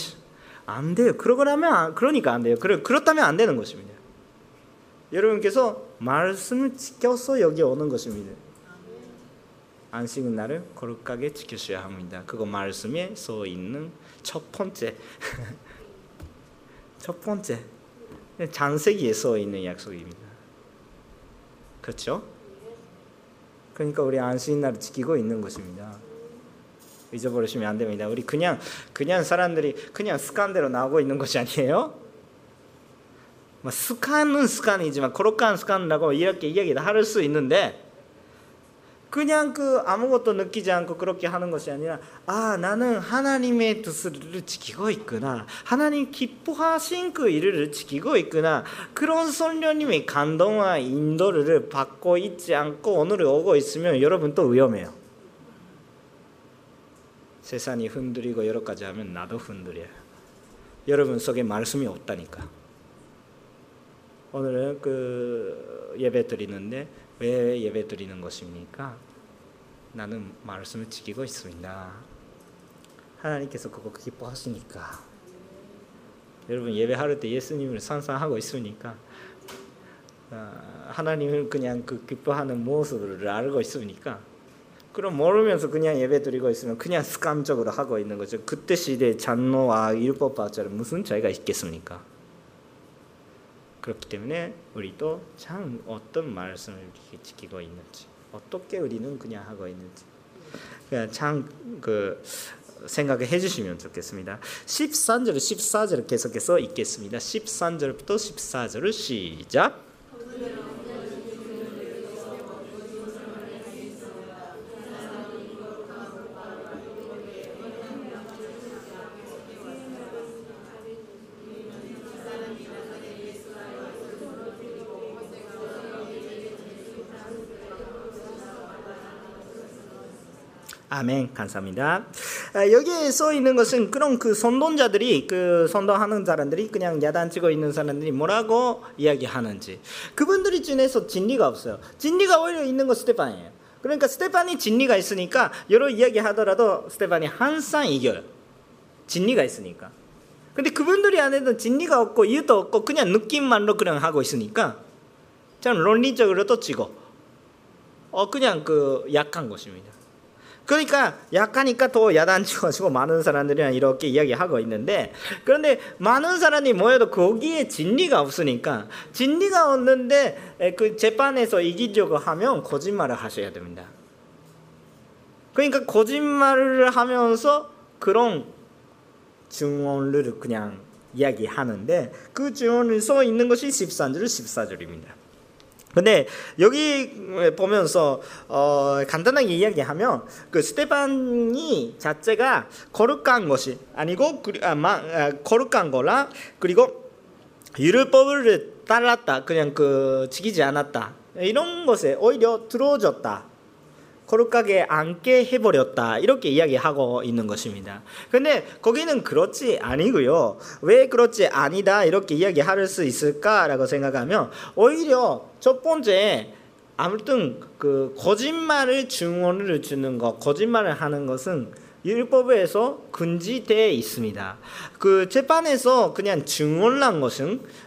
안 돼요. 그러면 그러니까 안 돼요. 그래 그렇다면 안 되는 것입니다. 여러분께서 말씀을 지켜서 여기 오는 것입니다. 안식은 날을 거룩하게 지키셔야 합니다. 그거 말씀에 써 있는 첫 번째 첫 번째 장세기에 써 있는 약속입니다. 그렇죠? 그러니까 우리 안식 날을 지키고 있는 것입니다. 잊어버리시면 안 됩니다. 우리 그냥 그냥 사람들이 그냥 습관대로 나오고 있는 것이 아니에요. 뭐 습관은 습관이지만 거룩한 습관이라고 이렇게 이야기를 할 수 있는데 그냥 그 아무것도 느끼지 않고 그렇게 하는 것이 아니라 아 나는 하나님의 뜻을 지키고 있구나 하나님 기뻐하신 그 일을 지키고 있구나 그런 선녀님의 감동과 인도를 받고 있지 않고 오늘 오고 있으면 여러분 또 위험해요 세상이 흔들리고 여러 가지 하면 나도 흔들려요. 여러분 속에 말씀이 없다니까. 오늘은 그 예배 드리는데 왜 예배 드리는 것입니까? 나는 말씀을 지키고 있습니다. 하나님께서 그거 기뻐하시니까. 여러분 예배할 때 예수님을 상상하고 있으니까 아, 하나님을 그냥 그 기뻐하는 모습을 알고 있으니까 그럼 모르면서 그냥 예배 드리고 있으면 그냥 습관적으로 하고 있는 거죠. 그때 시대 잔노와 율법과처럼 무슨 차이가 있겠습니까? 그렇기 때문에 우리도 참 어떤 말씀을 지키고 있는지 어떻게 우리는 그냥 하고 있는지 참그 생각해 주시면 좋겠습니다. 13절 14절 계속해서 읽겠습니다. 13절부터 14절을 시작 아멘 감사합니다. 아, 여기에 써 있는 것은 그런 그 선동자들이 그 선동하는 사람들이 그냥 야단치고 있는 사람들이 뭐라고 이야기하는지 그분들이 중에서 진리가 없어요. 진리가 오히려 있는 건 스테판이에요. 그러니까 스테판이 진리가 있으니까 여러 이야기 하더라도 스테판이 항상 이겨요. 진리가 있으니까. 근데 그분들이 안에도 진리가 없고 이유도 없고 그냥 느낌만로 그냥 하고 있으니까 참論理적으로도 지고 어 그냥 그 약한 것입니다. 그러니까 약하니까 더 야단치고 많은 사람들이랑 이렇게 이야기하고 있는데 그런데 많은 사람이 모여도 거기에 진리가 없으니까 진리가 없는데 그 재판에서 이기려고 하면 거짓말을 하셔야 됩니다. 그러니까 거짓말을 하면서 그런 증언을 그냥 이야기하는데 그 증언을 써 있는 것이 13절 14절입니다. 근데 여기 보면서 어, 간단하게 이야기하면 그 스테반이 자체가 거룩한 것이 아니고 아, 마, 아, 거룩한 거라 그리고 율법을 따랐다. 그냥 그 지키지 않았다. 이런 것에 오히려 들어줬다 거룩하게 앉게 해버렸다 이렇게 이야기하고 있는 것입니다. 근데 거기는 그렇지 아니고요. 왜 그렇지 아니다 이렇게 이야기할 수 있을까라고 생각하면 오히려 첫 번째 아무튼 그 거짓말을 증언을 주는 것, 거짓말을 하는 것은 율법에서 금지되어 있습니다. 그 재판에서 그냥 증언한 것은 어,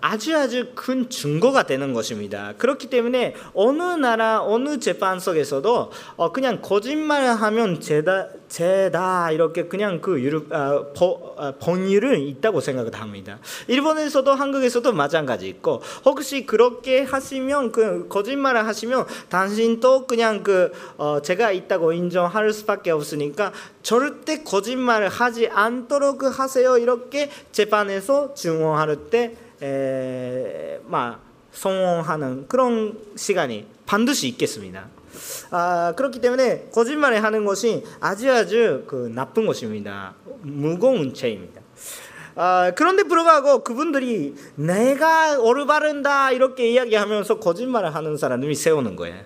아주 아주 큰 증거가 되는 것입니다. 그렇기 때문에 어느 나라 어느 재판 속에서도 어, 그냥 거짓말을 하면 죄다 죄다 이렇게 그냥 그 유럽 아, 버, 아, 법률은 있다고 생각을 합니다. 일본에서도 한국에서도 마찬가지 있고 혹시 그렇게 하시면 그 거짓말을 하시면 당신도 그냥 그 어, 제가 있다고 인정할 수밖에 없으니까 절대 거짓말을 하지 않도록 하세요. 이렇게 재판에서 증언 할 때막 성공하는 그런 시간이 반드시 있겠습니다. 아, 그렇기 때문에 거짓말을 하는 것이 아주 아주 그 나쁜 것입니다. 무거운 죄입니다. 아, 그런데 불구하고 그분들이 내가 올바른다 이렇게 이야기하면서 거짓말을 하는 사람들이 세우는 거예요.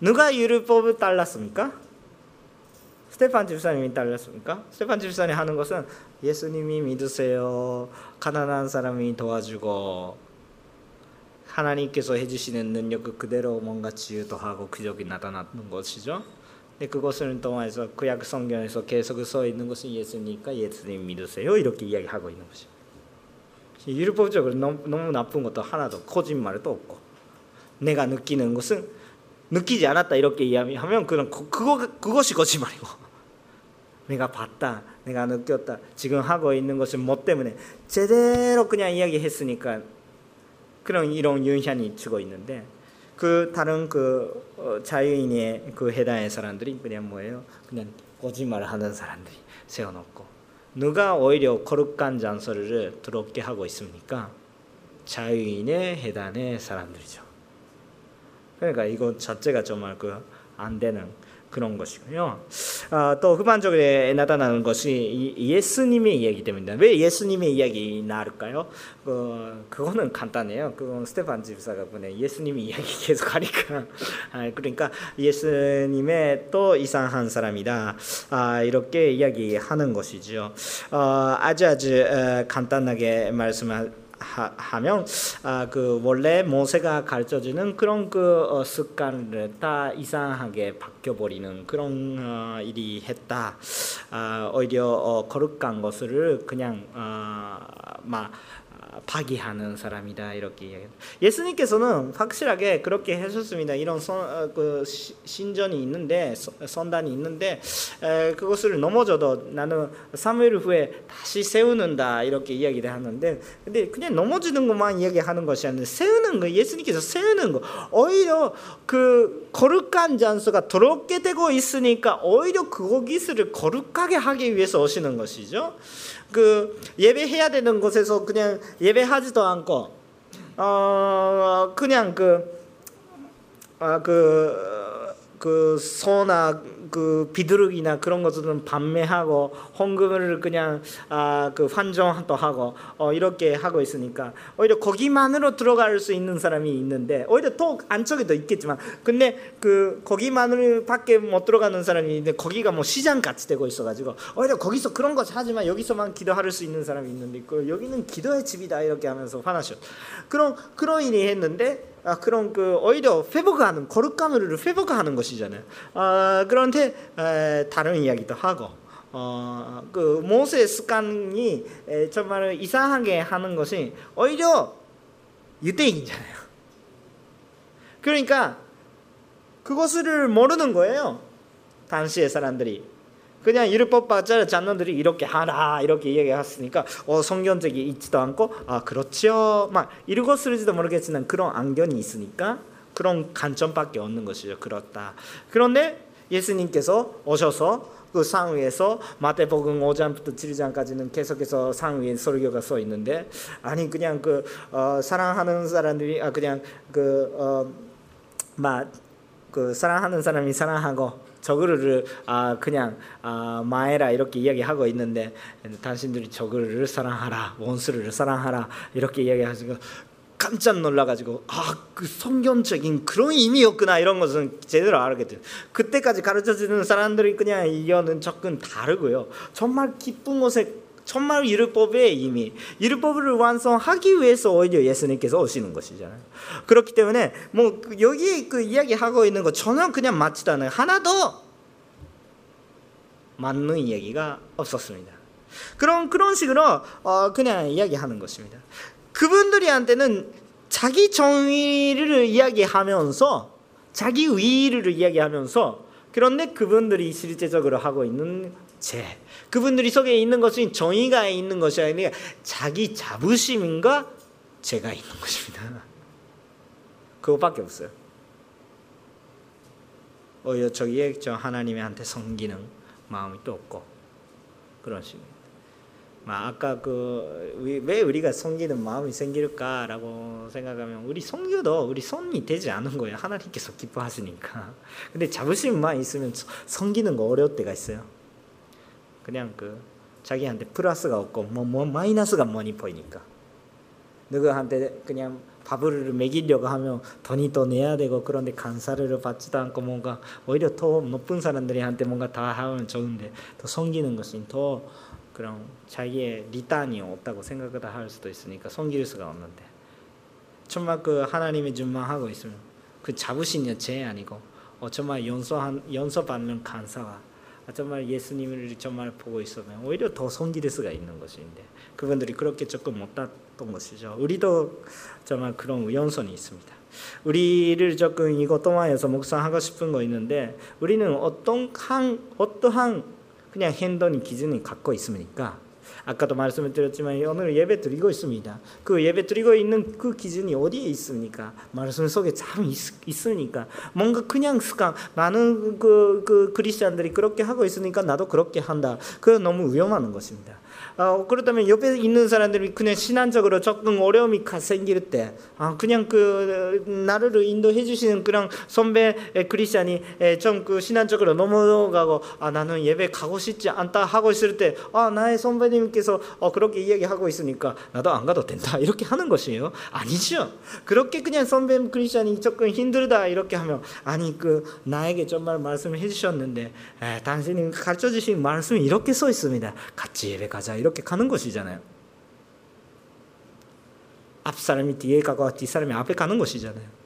누가 율법을 따랐습니까? 스테판 집사님이 따랐습니까? 스테판 집사님 하는 것은 예수님이 믿으세요. 가난한 사람이 도와주고 하나님께서 해주시는 능력 그대로 뭔가 치유도 하고 기적이 나타나는 것이죠. 근데 그것을 통해서 구약 성경에서 계속 써 있는 것은 예수니까 예수님 믿으세요 이렇게 이야기하고 있는 것이. 율법적으로 너무, 너무 나쁜 것도 하나도 거짓말도 없고 내가 느끼는 것은 느끼지 않았다 이렇게 이야기하면 그런 그거 그것이 거짓말이고 내가 봤다 내가 느꼈다 지금 하고 있는 것은 뭐 때문에 제대로 그냥 이야기했으니까 그런 이런 윤현이 주고 있는데 그 다른 그 어, 자유인의 그 해당의 사람들이 그냥 뭐예요? 그냥 거짓말을 하는 사람들이 세워놓고 누가 오히려 거룩한 장소를 더럽게 하고 있습니까? 자유인의 해당의 사람들이죠. 그러니까 이거 자체가 정말 그 안 되는 그런 것이고요. 아, 또 후반적으로 나타나는 것이 예수님의 이야기 때문입니다. 왜 예수님의 이야기 나올까요? 그, 그거는 간단해요. 그건 스테판 집사가 보내 예수님의 이야기 계속 하니까. 아, 그러니까 예수님의 또 이상한 사람이다. 아, 이렇게 이야기하는 것이죠. 어, 아주 아주 어, 간단하게 말씀할 하 면 아, 그 원래 모세가 가르쳐주는 그런 그 어, 습관을 다 이상하게 바뀌어 버리는 그런 어, 일이 했다. 아, 오히려 어, 거룩한 것을 그냥 어, 막 파기하는 사람이다 이렇게 예수님께서는 확실하게 그렇게 해줬습니다. 이런 선, 어, 그 신전이 있는데 선단이 있는데 에, 그것을 넘어져도 나는 3일 후에 다시 세우는다 이렇게 이야기를 하는데 근데 그냥 넘어지는 것만 이야기하는 것이 아니라 세우는 거 예수님께서 세우는 거 오히려 그 거룩한 장소가 더럽게 되고 있으니까 오히려 그거기술을 거룩하게 하기 위해서 오시는 것이죠. 그 예배해야 되는 곳에서 그냥 예배하지도 않고 어 그냥 그 아, 그, 그 소나 그 비둘기나 그런 것들은 판매하고 헌금을 그냥 아, 그 환정도 하고 어, 이렇게 하고 있으니까 오히려 거기만으로 들어갈 수 있는 사람이 있는데 오히려 또 안쪽에도 있겠지만 근데 그 거기만을 밖에 못 들어가는 사람이 있는데 거기가 뭐 시장 같이 되고 있어가지고 오히려 거기서 그런 것 하지만 여기서만 기도할 수 있는 사람이 있는데 그 여기는 기도의 집이다 이렇게 하면서 화나셔 그런 그런 일이 했는데 아, 그런 그 오히려 회복하는 거룩감을 회복하는 것이잖아요. 아, 그런데 에, 다른 이야기도 하고 어, 그 모세 습관이 에, 정말 이상하게 하는 것이 오히려 유대인이잖아요. 그러니까 그것을 모르는 거예요. 당시의 사람들이. 그냥 율법 받자 장로들이 이렇게 하라 이렇게 얘기했으니까 어 성경적이 있지도 않고 아 그렇죠 막 이러고 쓰지도 모르겠지만 그런 안견이 있으니까 그런 관점밖에 없는 것이죠. 그렇다. 그런데 예수님께서 오셔서 그 상위에서 마태복음 5장부터 7장까지는 계속해서 상위에 설교가 써 있는데 아니 그냥 그 어, 사랑하는 사람들이 아 그냥 그어막 그 사랑하는 사람이 사랑하고 저그를 아 그냥 아 마에라 이렇게 이야기하고 있는데 당신들이 저그를 사랑하라 원수를 사랑하라 이렇게 이야기하시고 깜짝 놀라가지고 아그 성경적인 그런 의미였구나 이런 것은 제대로 알게 돼요. 그때까지 가르쳐주는 사람들이 그냥 이거는 접근 다르고요. 정말 기쁜 것에 정말 율법의 이미 율법을 완성하기 위해서 오히려 예수님께서 오시는 것이잖아요. 그렇기 때문에 뭐 여기 그 이야기하고 있는 거 전혀 그냥 맞지도 않아요. 하나 더 맞는 이야기가 없었습니다. 그런 그런 식으로 어, 그냥 이야기하는 것입니다. 그분들이한테는 자기 정의를 이야기하면서 자기 의의를 이야기하면서 그런데 그분들이 실제적으로 하고 있는 죄 그분들이 속에 있는 것은 정의가 있는 것이 아니라 자기 자부심인가 죄가 있는 것입니다. 그것밖에 없어요. 오히려 저기에 저 하나님한테 섬기는 마음이 또 없고 그런 식입니다. 아까 그 왜 우리가 섬기는 마음이 생길까라고 생각하면 우리 섬겨도 우리 손이 되지 않은 거예요. 하나님께서 기뻐하시니까. 근데 자부심만 있으면 섬기는 거 어려울 때가 있어요. 그냥 그 자기한테 플러스가 없고 뭐, 뭐 마이너스가 많이 보이니까. 누구한테 그냥 밥을 먹이려고 하면 돈이 더 내야 되고 그런데 감사를 받지도 않고 뭔가 오히려 더 높은 사람들한테 뭔가 다 하면 좋은데 더 섬기는 것이 더 그런 자기의 리단이 없다고 생각을 할 수도 있으니까 섬길 수가 없는데. 정말 그 하나님의 준망하고 있으면 그 자부심이 제 아니고 어 정말 연소한 연소 받는 감사와 정말 예수님을 정말 보고 있으면 오히려 더 섬길 수가 있는 것인데 그분들이 그렇게 조금 못했던 것이죠. 우리도 정말 그런 연선이 있습니다. 우리를 조금 이것 동안에서 묵상하고 싶은 거 있는데 우리는 어떤 한 어떠한 그냥 행동 기준을 갖고 있습니까? 아까도 말씀을 드렸지만 오늘 예배 드리고 있습니다. 그 예배 드리고 있는 그 기준이 어디에 있습니까? 말씀 속에 참 있, 으니까 뭔가 그냥 습관 많은 그, 그 그리스도인들이 그렇게 하고 있으니까 나도 그렇게 한다. 그 너무 위험한 것입니다. 어, 그렇다면 옆에 있는 사람들이 그냥 신앙적으로 조금 어려움이 생길 때 아, 그냥 그 나를 인도해 주시는 그런 선배 크리스찬이 좀 그 신앙적으로 넘어가고 아 나는 예배 가고 싶지 않다 하고 있을 때 아 나의 선배님께서 어, 그렇게 이야기하고 있으니까 나도 안 가도 된다. 이렇게 하는 것이에요. 아니죠. 그렇게 그냥 선배 크리스찬이 조금 힘들다 이렇게 하면 아니 그 나에게 정말 말씀을 해주셨는데 에, 당신이 가르쳐 주신 말씀이 이렇게 써 있습니다. 같이 예배 가자. 이렇게 이렇게 가는 것이잖아요. 앞 사람이 뒤에 가고 뒷 사람이 앞에 가는 것이잖아요.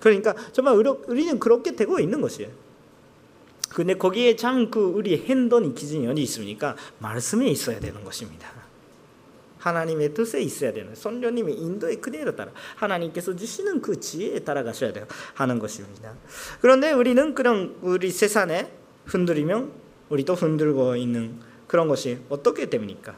그러니까 정말 우리는 그렇게 되고 있는 것이에요. 근데 거기에 참 그 우리 행동이 기준이 어디 있습니까? 말씀에 있어야 되는 것입니다. 하나님의 뜻에 있어야 되는 성령님의 인도에 그대로 따라 하나님께서 주시는 그 지혜에 따라가셔야 돼요 하는 것입니다. 그런데 우리는 그런 우리 세상에 흔들리면 우리도 흔들고 있는 그런 것이 어떻게 됩니까?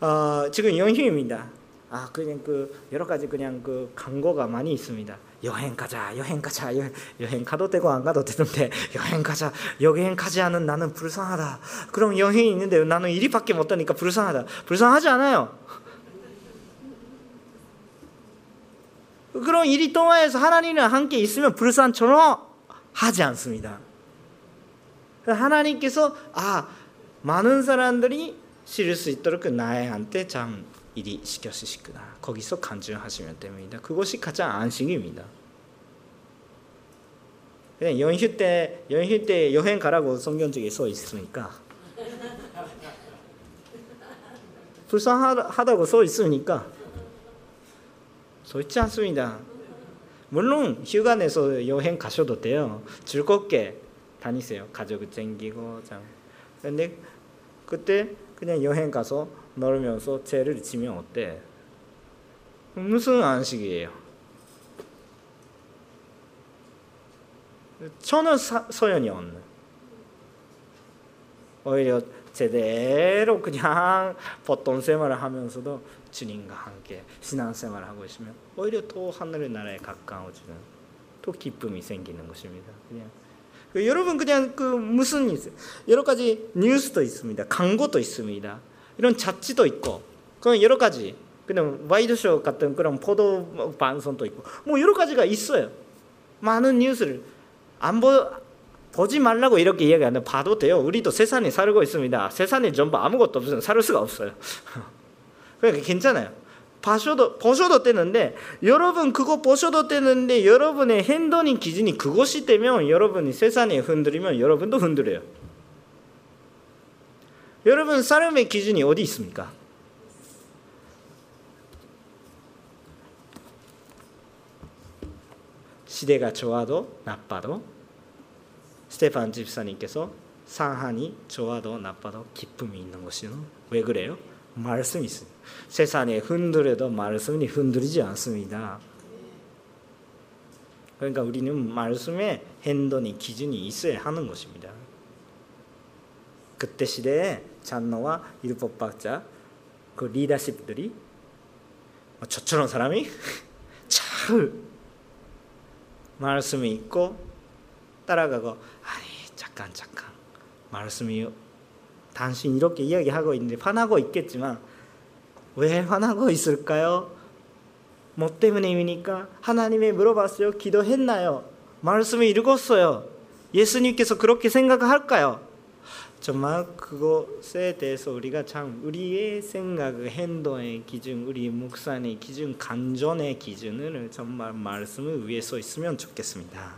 어, 지금 연휴입니다. 아 그냥 그 여러 가지 그냥 그 광고가 많이 있습니다. 여행 가자, 여행 가자, 여행, 여행 가도 되고 안 가도 되는데 여행 가자, 여행 가지 않은 나는 불쌍하다. 그럼 여행이 있는데 나는 일이밖에 못 하니까 불쌍하다. 불쌍하지 않아요. 그런 일이 동안에서 하나님과 함께 있으면 불쌍처럼 하지 않습니다. 하나님께서 아 많은 사람들이 실을 수 있도록 나한테 참 일이 시켜주시구나. 거기서 간증하시면 됩니다. 그것이 가장 안식입니다. 그냥 연휴 때 연휴 때 여행 가라고 성경책에 써 있으니까 불쌍하다고 써 있으니까 써 있지 않습니다. 물론 휴가 내서 여행 가셔도 돼요. 즐겁게 다니세요. 가족 챙기고 참. 근데 그때 그냥 여행 가서 놀면서 죄를 지면 어때? 무슨 안식이에요? 전혀 소연이 없는. 오히려 제대로 그냥 보통 생활을 하면서도 주님과 함께 신앙생활을 하고 있으면 오히려 또 하늘의 나라에 가까워지는 또 기쁨이 생기는 것입니다. 그냥 그 여러분 그냥 그 무슨 있어요? 여러 가지 뉴스도 있습니다. 광고도 있습니다. 이런 잡지도 있고 그런 여러 가지 그냥 와이드쇼 같은 그런 포도 방송도 있고 뭐 여러 가지가 있어요. 많은 뉴스를 안 보, 보지 말라고 이렇게 이야기하는 봐도 돼요. 우리도 세상에 살고 있습니다. 세상에 전부 아무것도 없으면 살 수가 없어요. 그러니까 괜찮아요. 보셔도 보셔도 되는데 여러분 그거 보셔도 되는데 여러분의 행동이 기준이 그것이 되면 여러분이 세상에 흔들리면 여러분도 흔들려요. 여러분 사람의 기준이 어디 있습니까? 시대가 좋아도 나빠도 스테판 집사님께서 상한이 좋아도 나빠도 기쁨이 있는 것이요. 왜 그래요? 말씀이 있습니다. 세상에 흔들어도 말씀이 흔들리지 않습니다. 그러니까 우리는 말씀에 행동이 기준이 있어야 하는 것입니다. 그때 시대에 장로와 율법학자 그 리더십들이 저처럼 사람이 잘 말씀이 있고 따라가고 아니 잠깐 잠깐 말씀이 당신 이렇게 이야기하고 있는데 화나고 있겠지만 왜 화나고 있을까요? 뭐 때문입니까? 하나님이 물어봤어요. 기도했나요? 말씀을 읽었어요. 예수님께서 그렇게 생각할까요? 정말 그것에 대해서 우리가 참 우리의 생각, 행동의 기준, 우리 묵상의 기준, 감정의 기준을 정말 말씀을 위해 서 있으면 좋겠습니다.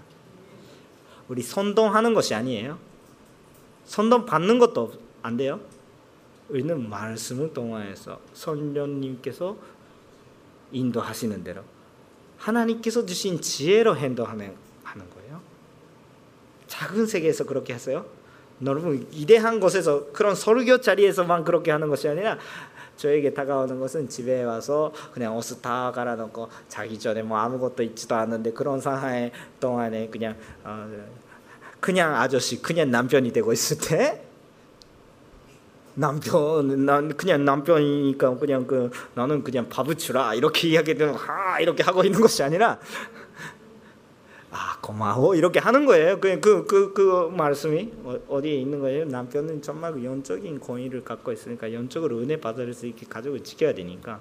우리 선동하는 것이 아니에요. 선동 받는 것도 안 돼요. 우리는 말씀을 통해서 성령님께서 인도하시는 대로 하나님께서 주신 지혜로 행동하는 거예요. 작은 세계에서 그렇게 하세요. 여러분 이대한 곳에서 그런 설교 자리에서만 그렇게 하는 것이 아니라 저에게 다가오는 것은 집에 와서 그냥 옷을 다 갈아놓고 자기 전에 뭐 아무것도 있지도 않는데 그런 상황 동안에 그냥 어, 그냥 아저씨 그냥 남편이 되고 있을 때 남편 난 그냥 남편이니까 그냥 그 나는 그냥 주라 이렇게 이야기는 하 이렇게 하고 있는 것이 아니라 아 고마워 이렇게 하는 거예요. 그그 그, 그 말씀이 어, 어디에 있는 거예요? 남편은 정말 그 영적인 권위를 갖고 있으니까 영적으로 은혜 받을 수 있게 가족을 지켜야 되니까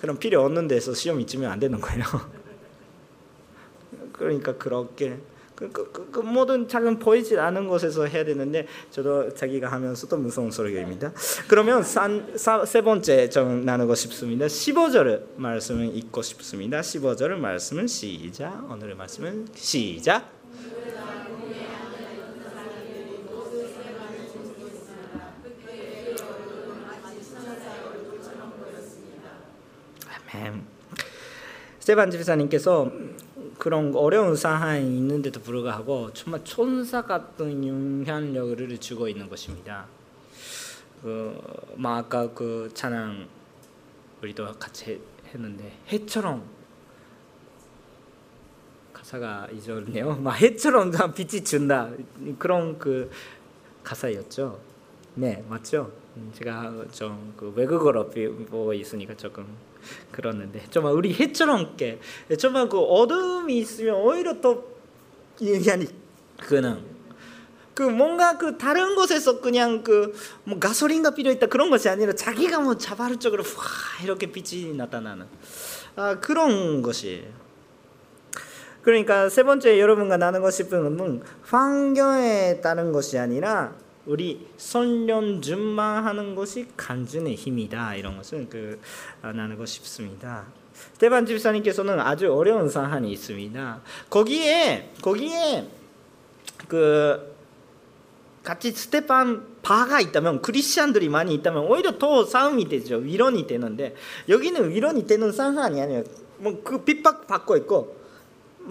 그럼 필요 없는 데서 시험 있으면 안 되는 거예요. 그러니까 그렇게 그, 그, 그, 그 모든 작은 보이지 않은 곳에서 해야 되는데 저도 자기가 하면서도 무서운 소리입니다. 그러면 산, 사, 세 번째 좀 나누고 싶습니다. 15절 말씀을 읽고 싶습니다. 15절 말씀은 시작. 오늘의 말씀은 시작. 아멘. 스테반 집사님께서 그런 어려운 상황이 있는데도 불구하고 정말 천사 같은 영향력을 주고 있는 것입니다. 그, 뭐 아까 그 찬양 우리도 같이 했는데 해처럼 가사가 잊었네요. 막 해처럼 빛이 준다 그런 그 가사였죠. 네 맞죠. 제가 좀 그 외국어로 보고 있으니까 조금 그러는데 정말 우리 해처럼 게 정말 그 어둠이 있으면 오히려 더 얘기하니 그는 그 뭔가 그 다른 곳에서 그냥 그 뭐 가솔린가 필요했다 그런 것이 아니라 자기가 뭐 자발적으로 와 이렇게 빛이 나타나는 아 그런 것이에요. 그러니까 세 번째 여러분과 나누고 싶은 것은 환경에 따른 것이 아니라 우리 성령 충만하는 것이 간증의 힘이다 이런 것은 그 아, 나누고 싶습니다. 스테반 집사님께서는 아주 어려운 사안이 있습니다. 거기에 거기에 그 같이 스테판 파가 있다면 크리스천들이 많이 있다면 오히려 더 싸움이 되죠. 위로가 되는데 여기는 위로가 되는 상황이 아니에요. 뭐그 핍박 받고 있고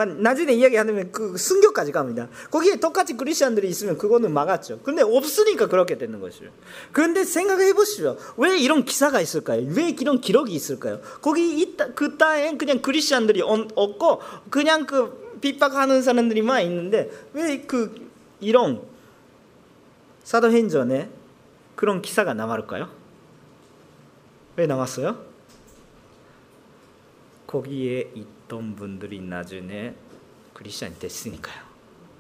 나중에 이야기하면 그 순교까지 갑니다. 거기에 똑같이 크리스천들이 있으면 그거는 막았죠. 근데 없으니까 그렇게 되는 것이죠. 그런데 생각해 보시죠. 왜 이런 기사가 있을까요? 왜 이런 기록이 있을까요? 거기 있다, 그 땅에 그냥 크리스천들이 없고 그냥 그 핍박하는 사람들이만 있는데 왜 그 이런 사도행전에 그런 기사가 남을까요? 왜 남았어요? 거기에 있 던 분들이 나중에 크리스천이 됐으니까요.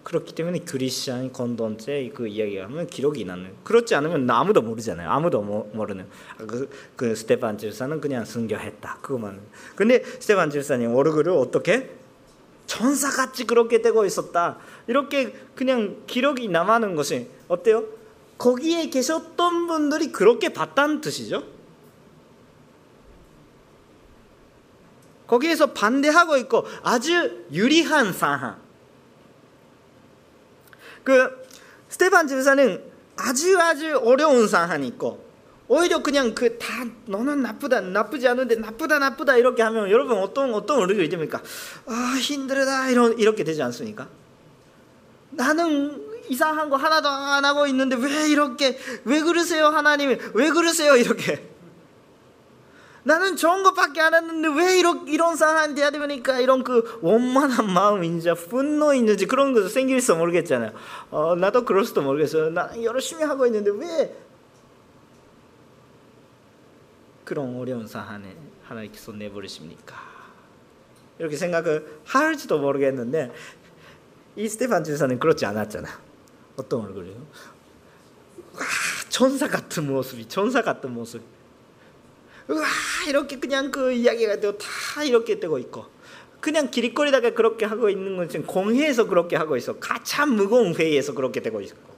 그렇기 때문에 크리스천 공동체 그 이야기하면 기록이 나는 그렇지 않으면 아무도 모르잖아요. 아무도 모르는 그, 그 스테판 집사는 그냥 순교했다 그거만. 근데 스테판 집사님 얼굴을 어떻게 천사같이 그렇게 되고 있었다. 이렇게 그냥 기록이 남아는 것이 어때요? 거기에 계셨던 분들이 그렇게 봤다는 뜻이죠. 거기에서 반대하고 있고 아주 유리한 상황. 그 스테판 집사는 아주 아주 어려운 상황이 있고 오히려 그냥 그 다 너는 나쁘다 나쁘지 않은데 나쁘다 나쁘다 이렇게 하면 여러분 어떤 어떤 의견이 됩니까? 아 힘들다 이런 이렇게 되지 않습니까? 나는 이상한 거 하나도 안 하고 있는데 왜 이렇게 왜 그러세요 하나님이 왜 그러세요 이렇게 나는 좋은 것밖에 안 했는데 왜 이런, 이런 상황이 돼야 되니까 이런 그 원만한 마음인지 분노인지 그런 것도 생길지 모르겠잖아요. 어, 나도 그럴 수도 모르겠어요. 나 열심히 하고 있는데 왜 그런 어려운 상황에 하나님께서 내버리십니까? 이렇게 생각을 할지도 모르겠는데 이 스테판 주사는 그렇지 않았잖아. 어떤 얼굴이요? 와, 천사 같은 모습이 천사 같은 모습 우와 이렇게 그냥 그 이야기가 되고 다 이렇게 되고 있고. 그냥 길거리다가 그렇게 하고 있는 것은 공회에서 그렇게 하고 있어. 가참 무거운 회의에서 그렇게 되고 있고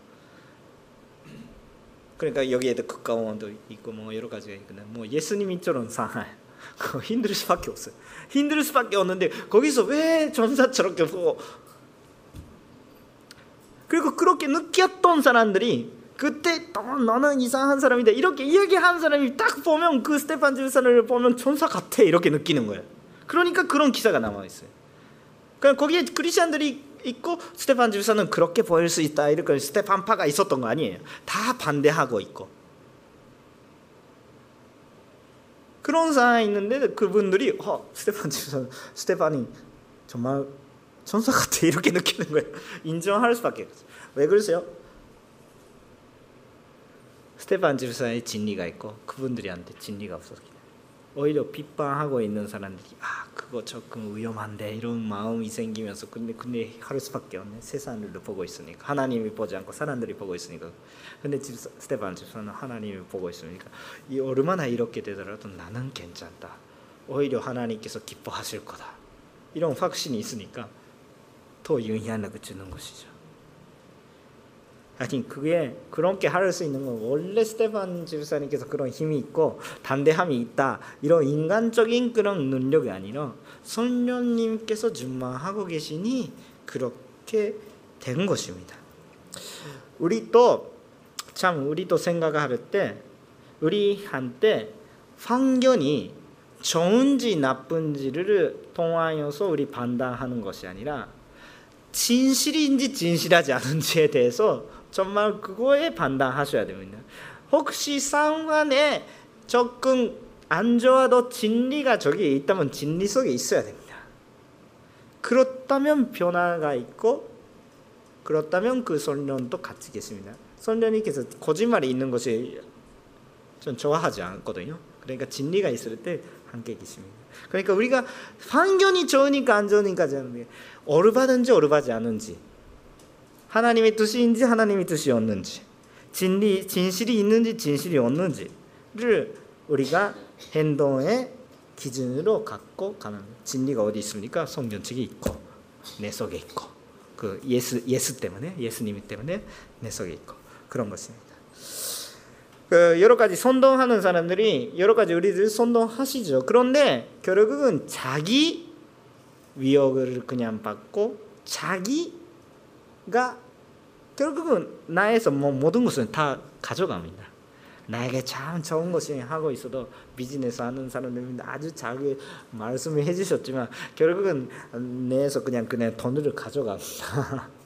그러니까 여기에도 극가원도 있고 뭐 여러 가지가 있는데 뭐 예수님이처럼 상할. 힘들 수밖에 없어요 힘들 수밖에 없는데 거기서 왜 전사처럼 보고 그리고 그렇게 느꼈던 사람들이 그때 또 너는 이상한 사람이다 이렇게 이야기한 사람이 딱 보면 그 스테판 집사를 보면 천사 같아 이렇게 느끼는 거예요. 그러니까 그런 기사가 남아 있어요. 그냥 거기에 크리스천들이 있고 스테판 집사는 그렇게 보일 수 있다 이렇게 스테판 파가 있었던 거 아니에요. 다 반대하고 있고 그런 상황이 있는데 그분들이 어 스테판 집사 스테판이 정말 천사 같아 이렇게 느끼는 거예요. 인정할 수밖에 없어요. 왜 그러세요? 스테판 집사의 진리가 있고 그분들이한테 진리가 없었기 오히려 비판하고 있는 사람들이 아 그거 조금 위험한데 이런 마음이 생기면서 근데 근데 할 수밖에 없네. 세상을 보고 있으니까. 하나님이 보지 않고 사람들이 보고 있으니까. 근데 집사, 스테판 집사는 하나님이 보고 있으니까 이 얼마나 이렇게 되더라도 나는 괜찮다. 오히려 하나님께서 기뻐하실 거다. 이런 확신이 있으니까 더 영향력을 주는 것이죠. 아니 그게 그렇게 할 수 있는 건 원래 스테판 집사님께서 그런 힘이 있고 단대함이 있다 이런 인간적인 그런 능력이 아니라 성령님께서 준만하고 계시니 그렇게 된 것입니다. 우리 또참 우리 또 생각할 때 우리한테 환경이 좋은지 나쁜지를 통하여서 우리 판단하는 것이 아니라 진실인지 진실하지 않은지에 대해서 정말 그거에 판단하셔야 됩니다. 혹시 상황에 조금 안 좋아도 진리가 저기에 있다면 진리 속에 있어야 됩니다. 그렇다면 변화가 있고 그렇다면 그 선련도 같이 계십니다. 선련이께서 거짓말이 있는 것이 전 좋아하지 않거든요. 그러니까 진리가 있을 때 함께 계십니다. 그러니까 우리가 환경이 좋으니까 안 좋으니까 하는 오르바든지 오르바지 않은지 하나님의 뜻인지 하나님의 뜻이 없는지 진리 진실이 있는지 진실이 없는지를 우리가 행동의 기준으로 갖고 가는 진리가 어디 있습니까? 성경 책에 있고 내 속에 있고 그 예수 예수 때문에 예수님 때문에 내 속에 있고 그런 것입니다. 그 여러 가지 선동하는 사람들이 여러 가지 우리들 선동하시죠. 그런데 결국은 자기 위협을 그냥 받고 자기 가 결국은 나에서 뭐 모든 것을 다 가져갑니다. 나에게 참 좋은 것이 하고 있어도 비즈니스 하는 사람들은 아주 자기 말씀을 해주셨지만 결국은 내에서 그냥 그냥 돈을 가져갑니다.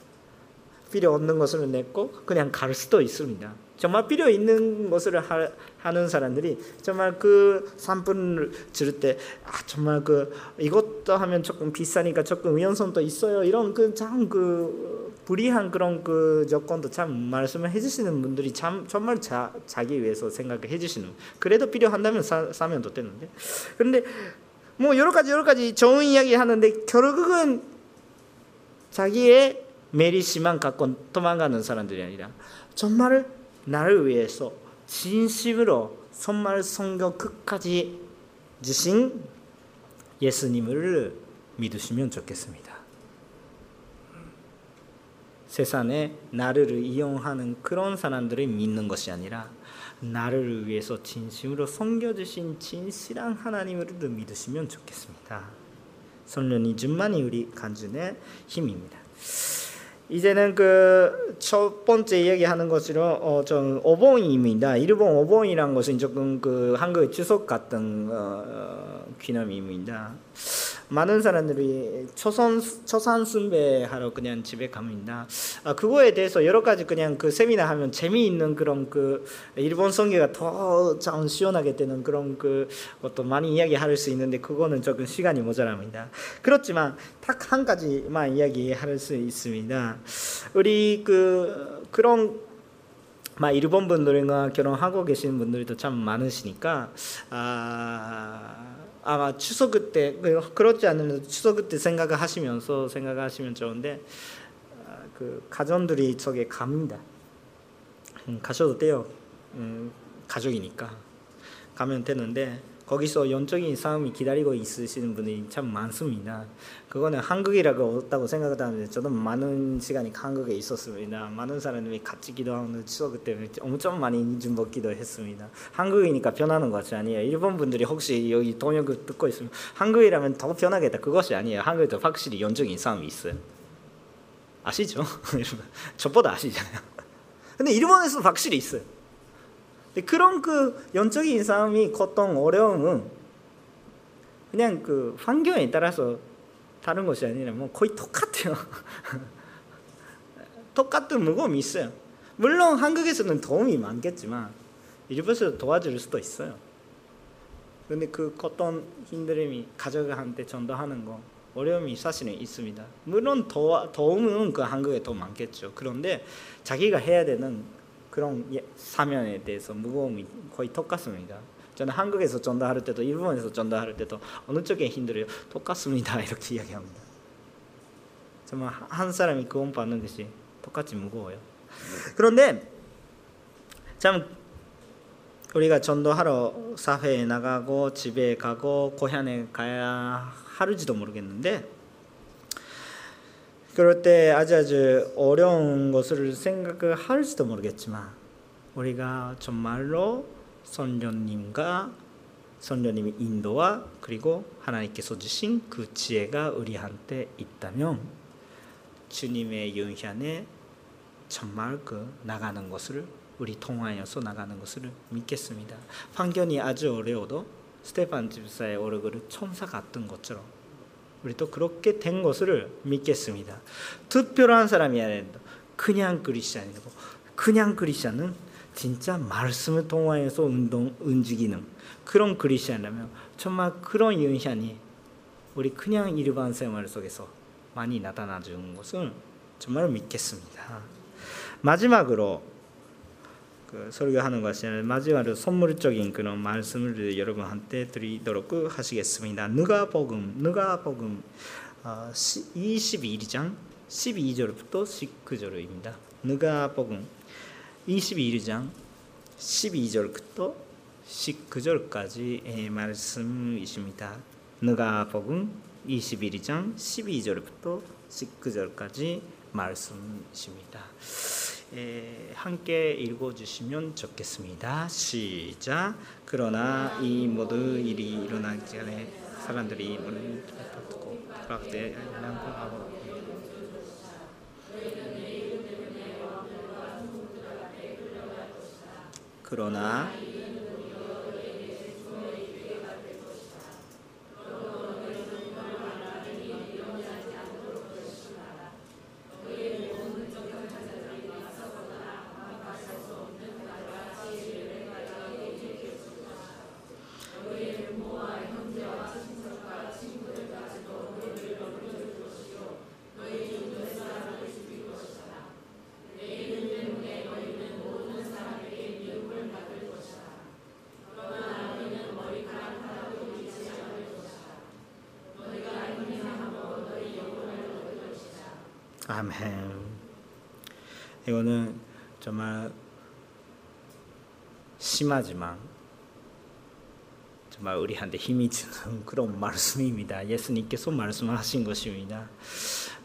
필요 없는 것을 냈고 그냥 갈 수도 있습니다. 정말 필요 있는 것을 하, 는 사람들이 정말 그 상품을 줄 때 아, 정말 그 이것도 하면 조금 비싸니까 조금 위험성도 있어요. 이런 그 참그 그 불이한 그런 그 조건도 참 말씀을 해주시는 분들이 참 정말 자, 자기 위해서 생각을 해주시는. 그래도 필요한다면 사, 사면 더 되는데. 그런데 뭐 여러 가지 여러 가지 좋은 이야기 하는데 결국은 자기의 메리시만 갖고 도망가는 사람들이 아니라 정말 나를 위해서 진심으로 정말 성경 끝까지 주신 예수님을 믿으시면 좋겠습니다. 세상에 나를 이용하는 그런 사람들을 믿는 것이 아니라 나를 위해서 진심으로 섬겨주신 진실한 하나님을 믿으시면 좋겠습니다. 성령이 준만이 우리 간증의 힘입니다. 이제는 그 첫 번째 이야기하는 것으로 어, 좀 오봉입니다. 일본 오봉이란 것은 조금 그 한국의 추석 같은 어, 기념입니다. 많은 사람들이 초선 초산 숭배하러 그냥 집에 갑니다. 아, 그거에 대해서 여러 가지 그냥 그 세미나 하면 재미있는 그런 그 일본 성계가 더참 시원하게 되는 그런 그 어떤 많이 이야기할 수 있는데 그거는 조금 시간이 모자랍니다. 그렇지만 딱 한 가지만 이야기할 수 있습니다. 우리 그 그런 막 일본 분들과 결혼하고 계시는 분들도 참 많으시니까 아 아마 추석 때 그렇지 않으면 추석 때 생각을 하시면서 생각하시면 좋은데 아, 그 가정들이 저게 갑니다. 음, 가셔도 돼요. 음, 가족이니까 가면 되는데 거기서 영적인 싸움이 기다리고 있으시는 분이 참 많습니다. 그거는 한국이라고 없다고 생각하는데 저도 많은 시간이 한국에 있었습니다. 많은 사람들이 같이 기도하는 추석 때 엄청 많이 인중 먹기도 했습니다. 한국이니까 변하는 것이 아니에요. 일본 분들이 혹시 여기 동역을 듣고 있으면 한국이라면 더 변하겠다 그것이 아니에요. 한국에도 확실히 영적인 싸움이 있어요. 아시죠? 저보다 아시잖아요. 근데 일본에서 확실히 있어요. 그런 그 영적인 싸움이 고통 어려움은 그냥 그 환경에 따라서 다른 것이 아니라 뭐 거의 똑같아요. 똑같은 무거움이 있어요. 물론 한국에서는 도움이 많겠지만 일본에서 도와줄 수도 있어요. 근데 그 고통 힘듦이 가족한테 전도하는 거 어려움이 사실은 있습니다. 물론 도, 도움은 그 한국에 더 많겠죠. 그런데 자기가 해야 되는 그런 예, 사면에 대해서 무거움이 거의 똑같습니다. 저는 한국에서 전도할 때도 일본에서 전도할 때도 어느 쪽에 힘들어요? 똑같습니다. 이렇게 이야기합니다. 정말 한 사람이 구원 받는 것이 똑같이 무거워요. 그런데 참 우리가 전도하러 사회에 나가고 집에 가고 고향에 가야 하는지도 모르겠는데 그럴 때 아주 아주 어려운 것을 생각을 할지도 모르겠지만 우리가 정말로 선녀님과 선녀님의 인도와 그리고 하나님께서 주신 그 지혜가 우리한테 있다면 주님의 영향에 정말 그 나가는 것을 우리 통하여서 나가는 것을 믿겠습니다. 환경이 아주 어려워도 스테판 집사의 얼굴은 천사 같은 것처럼 우리도 그렇게 된 것을 믿겠습니다. 특별한 사람이 아니라 그냥 그리스도인이고 그냥 그리스도는 진짜 말씀을 통하여서 운동 움직이는 그런 그리스도라면 정말 그런 영향이 우리 그냥 일반 생활 속에서 많이 나타나 주는 것을 정말 믿겠습니다. 마지막으로 그 설교하는 것이 아니라 마지막으로 선물적인 그런 말씀을 여러분한테 드리도록 하시겠습니다. 누가복음 누가복음 22장 12절부터 19절입니다. 누가복음 22장 12절부터 19절까지의 말씀이십니다. 누가복음 21장 12절부터 19절까지 말씀이십니다. 에, 함께 읽어주시면 좋겠습니다. 시작. 그러나 이 모든 일이 일어나기 전에 사람들이 문을 닫고 그렇게 하고 그러나 아멘. 이거는 정말 심하지만 정말 우리한테 힘이 주는 그런 말씀입니다. 예수님께서 말씀하신 것입니다.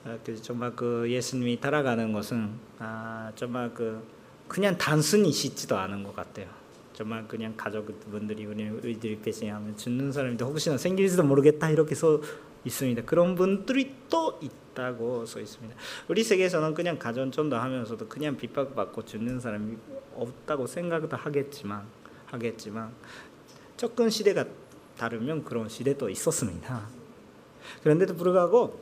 아, 그래서 정말 그 예수님이 따라가는 것은 아, 정말 그 그냥 단순히 씻지도 않은 것 같아요. 정말 그냥 가족분들이 우리들이 배신하면 죽는 사람인데 혹시나 생길지도 모르겠다 이렇게 써 있습니다. 그런 분들이 또 있다 고 써 있습니다. 우리 세계에서는 그냥 가전 전도 하면서도 그냥 핍박받고 죽는 사람이 없다고 생각도 하겠지만 하겠지만 조금 시대가 다르면 그런 시대도 있었습니다. 그런데도 불구하고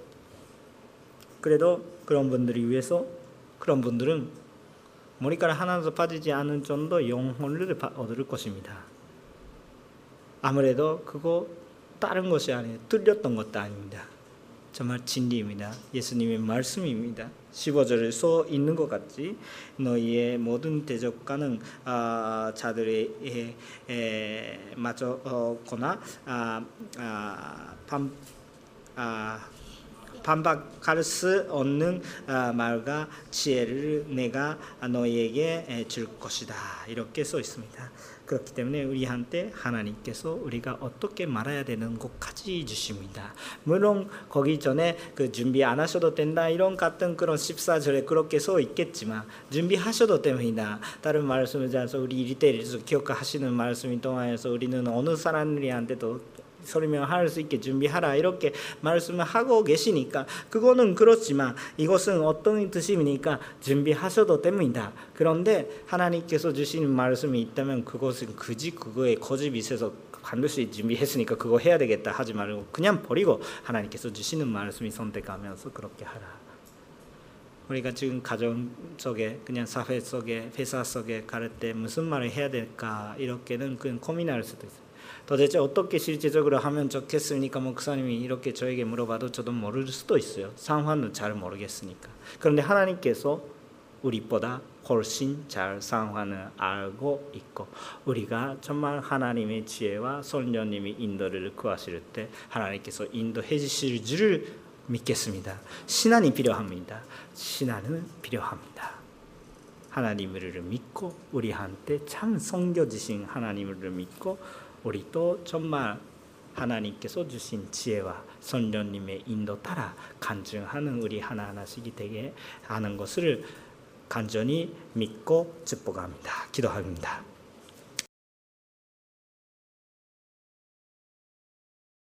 그래도 그런 분들이 위해서 그런 분들은 머리카락 하나도 빠지지 않은 정도 영혼을 얻을 것입니다. 아무래도 그거 다른 것이 아니에요. 뚫렸던 것도 아닙니다. 정말 진리입니다. 예수님의 말씀입니다. 15절에 써 있는 것 같이 너희의 모든 대적가는 아, 자들의 에, 에, 맞거나 아, 아, 반, 아, 반박할 수 없는 아, 말과 지혜를 내가 너희에게 줄 것이다 이렇게 써 있습니다. 그렇기 때문에 우리한테 하나님께서 우리가 어떻게 말해야 되는 것까지 주십니다. 물론 거기 전에 그 준비 안 하셔도 된다 이런 같은 그런 14절에 그렇게 써 있겠지만 준비하셔도 됩니다. 다른 말씀을 자서 우리 일대일에서 기억하시는 말씀이 통하여서 우리는 어느 사람들한테도 설명할 수 있게 준비하라 이렇게 말씀을 하고 계시니까 그거는 그렇지만 이것은 어떤 뜻입니까? 준비하셔도 됩니다. 그런데 하나님께서 주시는 말씀이 있다면 그것은 그지 그거에 거짓이 있어서 반드시 준비했으니까 그거 해야 되겠다 하지 말고 그냥 버리고 하나님께서 주시는 말씀이 선택하면서 그렇게 하라. 우리가 지금 가정 속에 그냥 사회 속에 회사 속에 갈때 무슨 말을 해야 될까 이렇게는 그냥 고민할 수도 있어요. 도대체 어떻게 실제적으로 하면 좋겠습니까? 목사님이 이렇게 저에게 물어봐도 저도 모를 수도 있어요. 상황은 잘 모르겠으니까. 그런데 하나님께서 우리보다 훨씬 잘 상황을 알고 있고 우리가 정말 하나님의 지혜와 성령님이 인도를 구하실 때 하나님께서 인도해 주실 줄을 믿겠습니다. 신앙이 필요합니다. 신앙은 필요합니다. 하나님을 믿고 우리한테 참 섬겨주신 하나님을 믿고 우리도 정말 하나님께서 주신 지혜와 성령님의 인도 따라 간증하는 우리 하나하나씩이 되게 하는 것을 간절히 믿고 축복합니다. 기도합니다.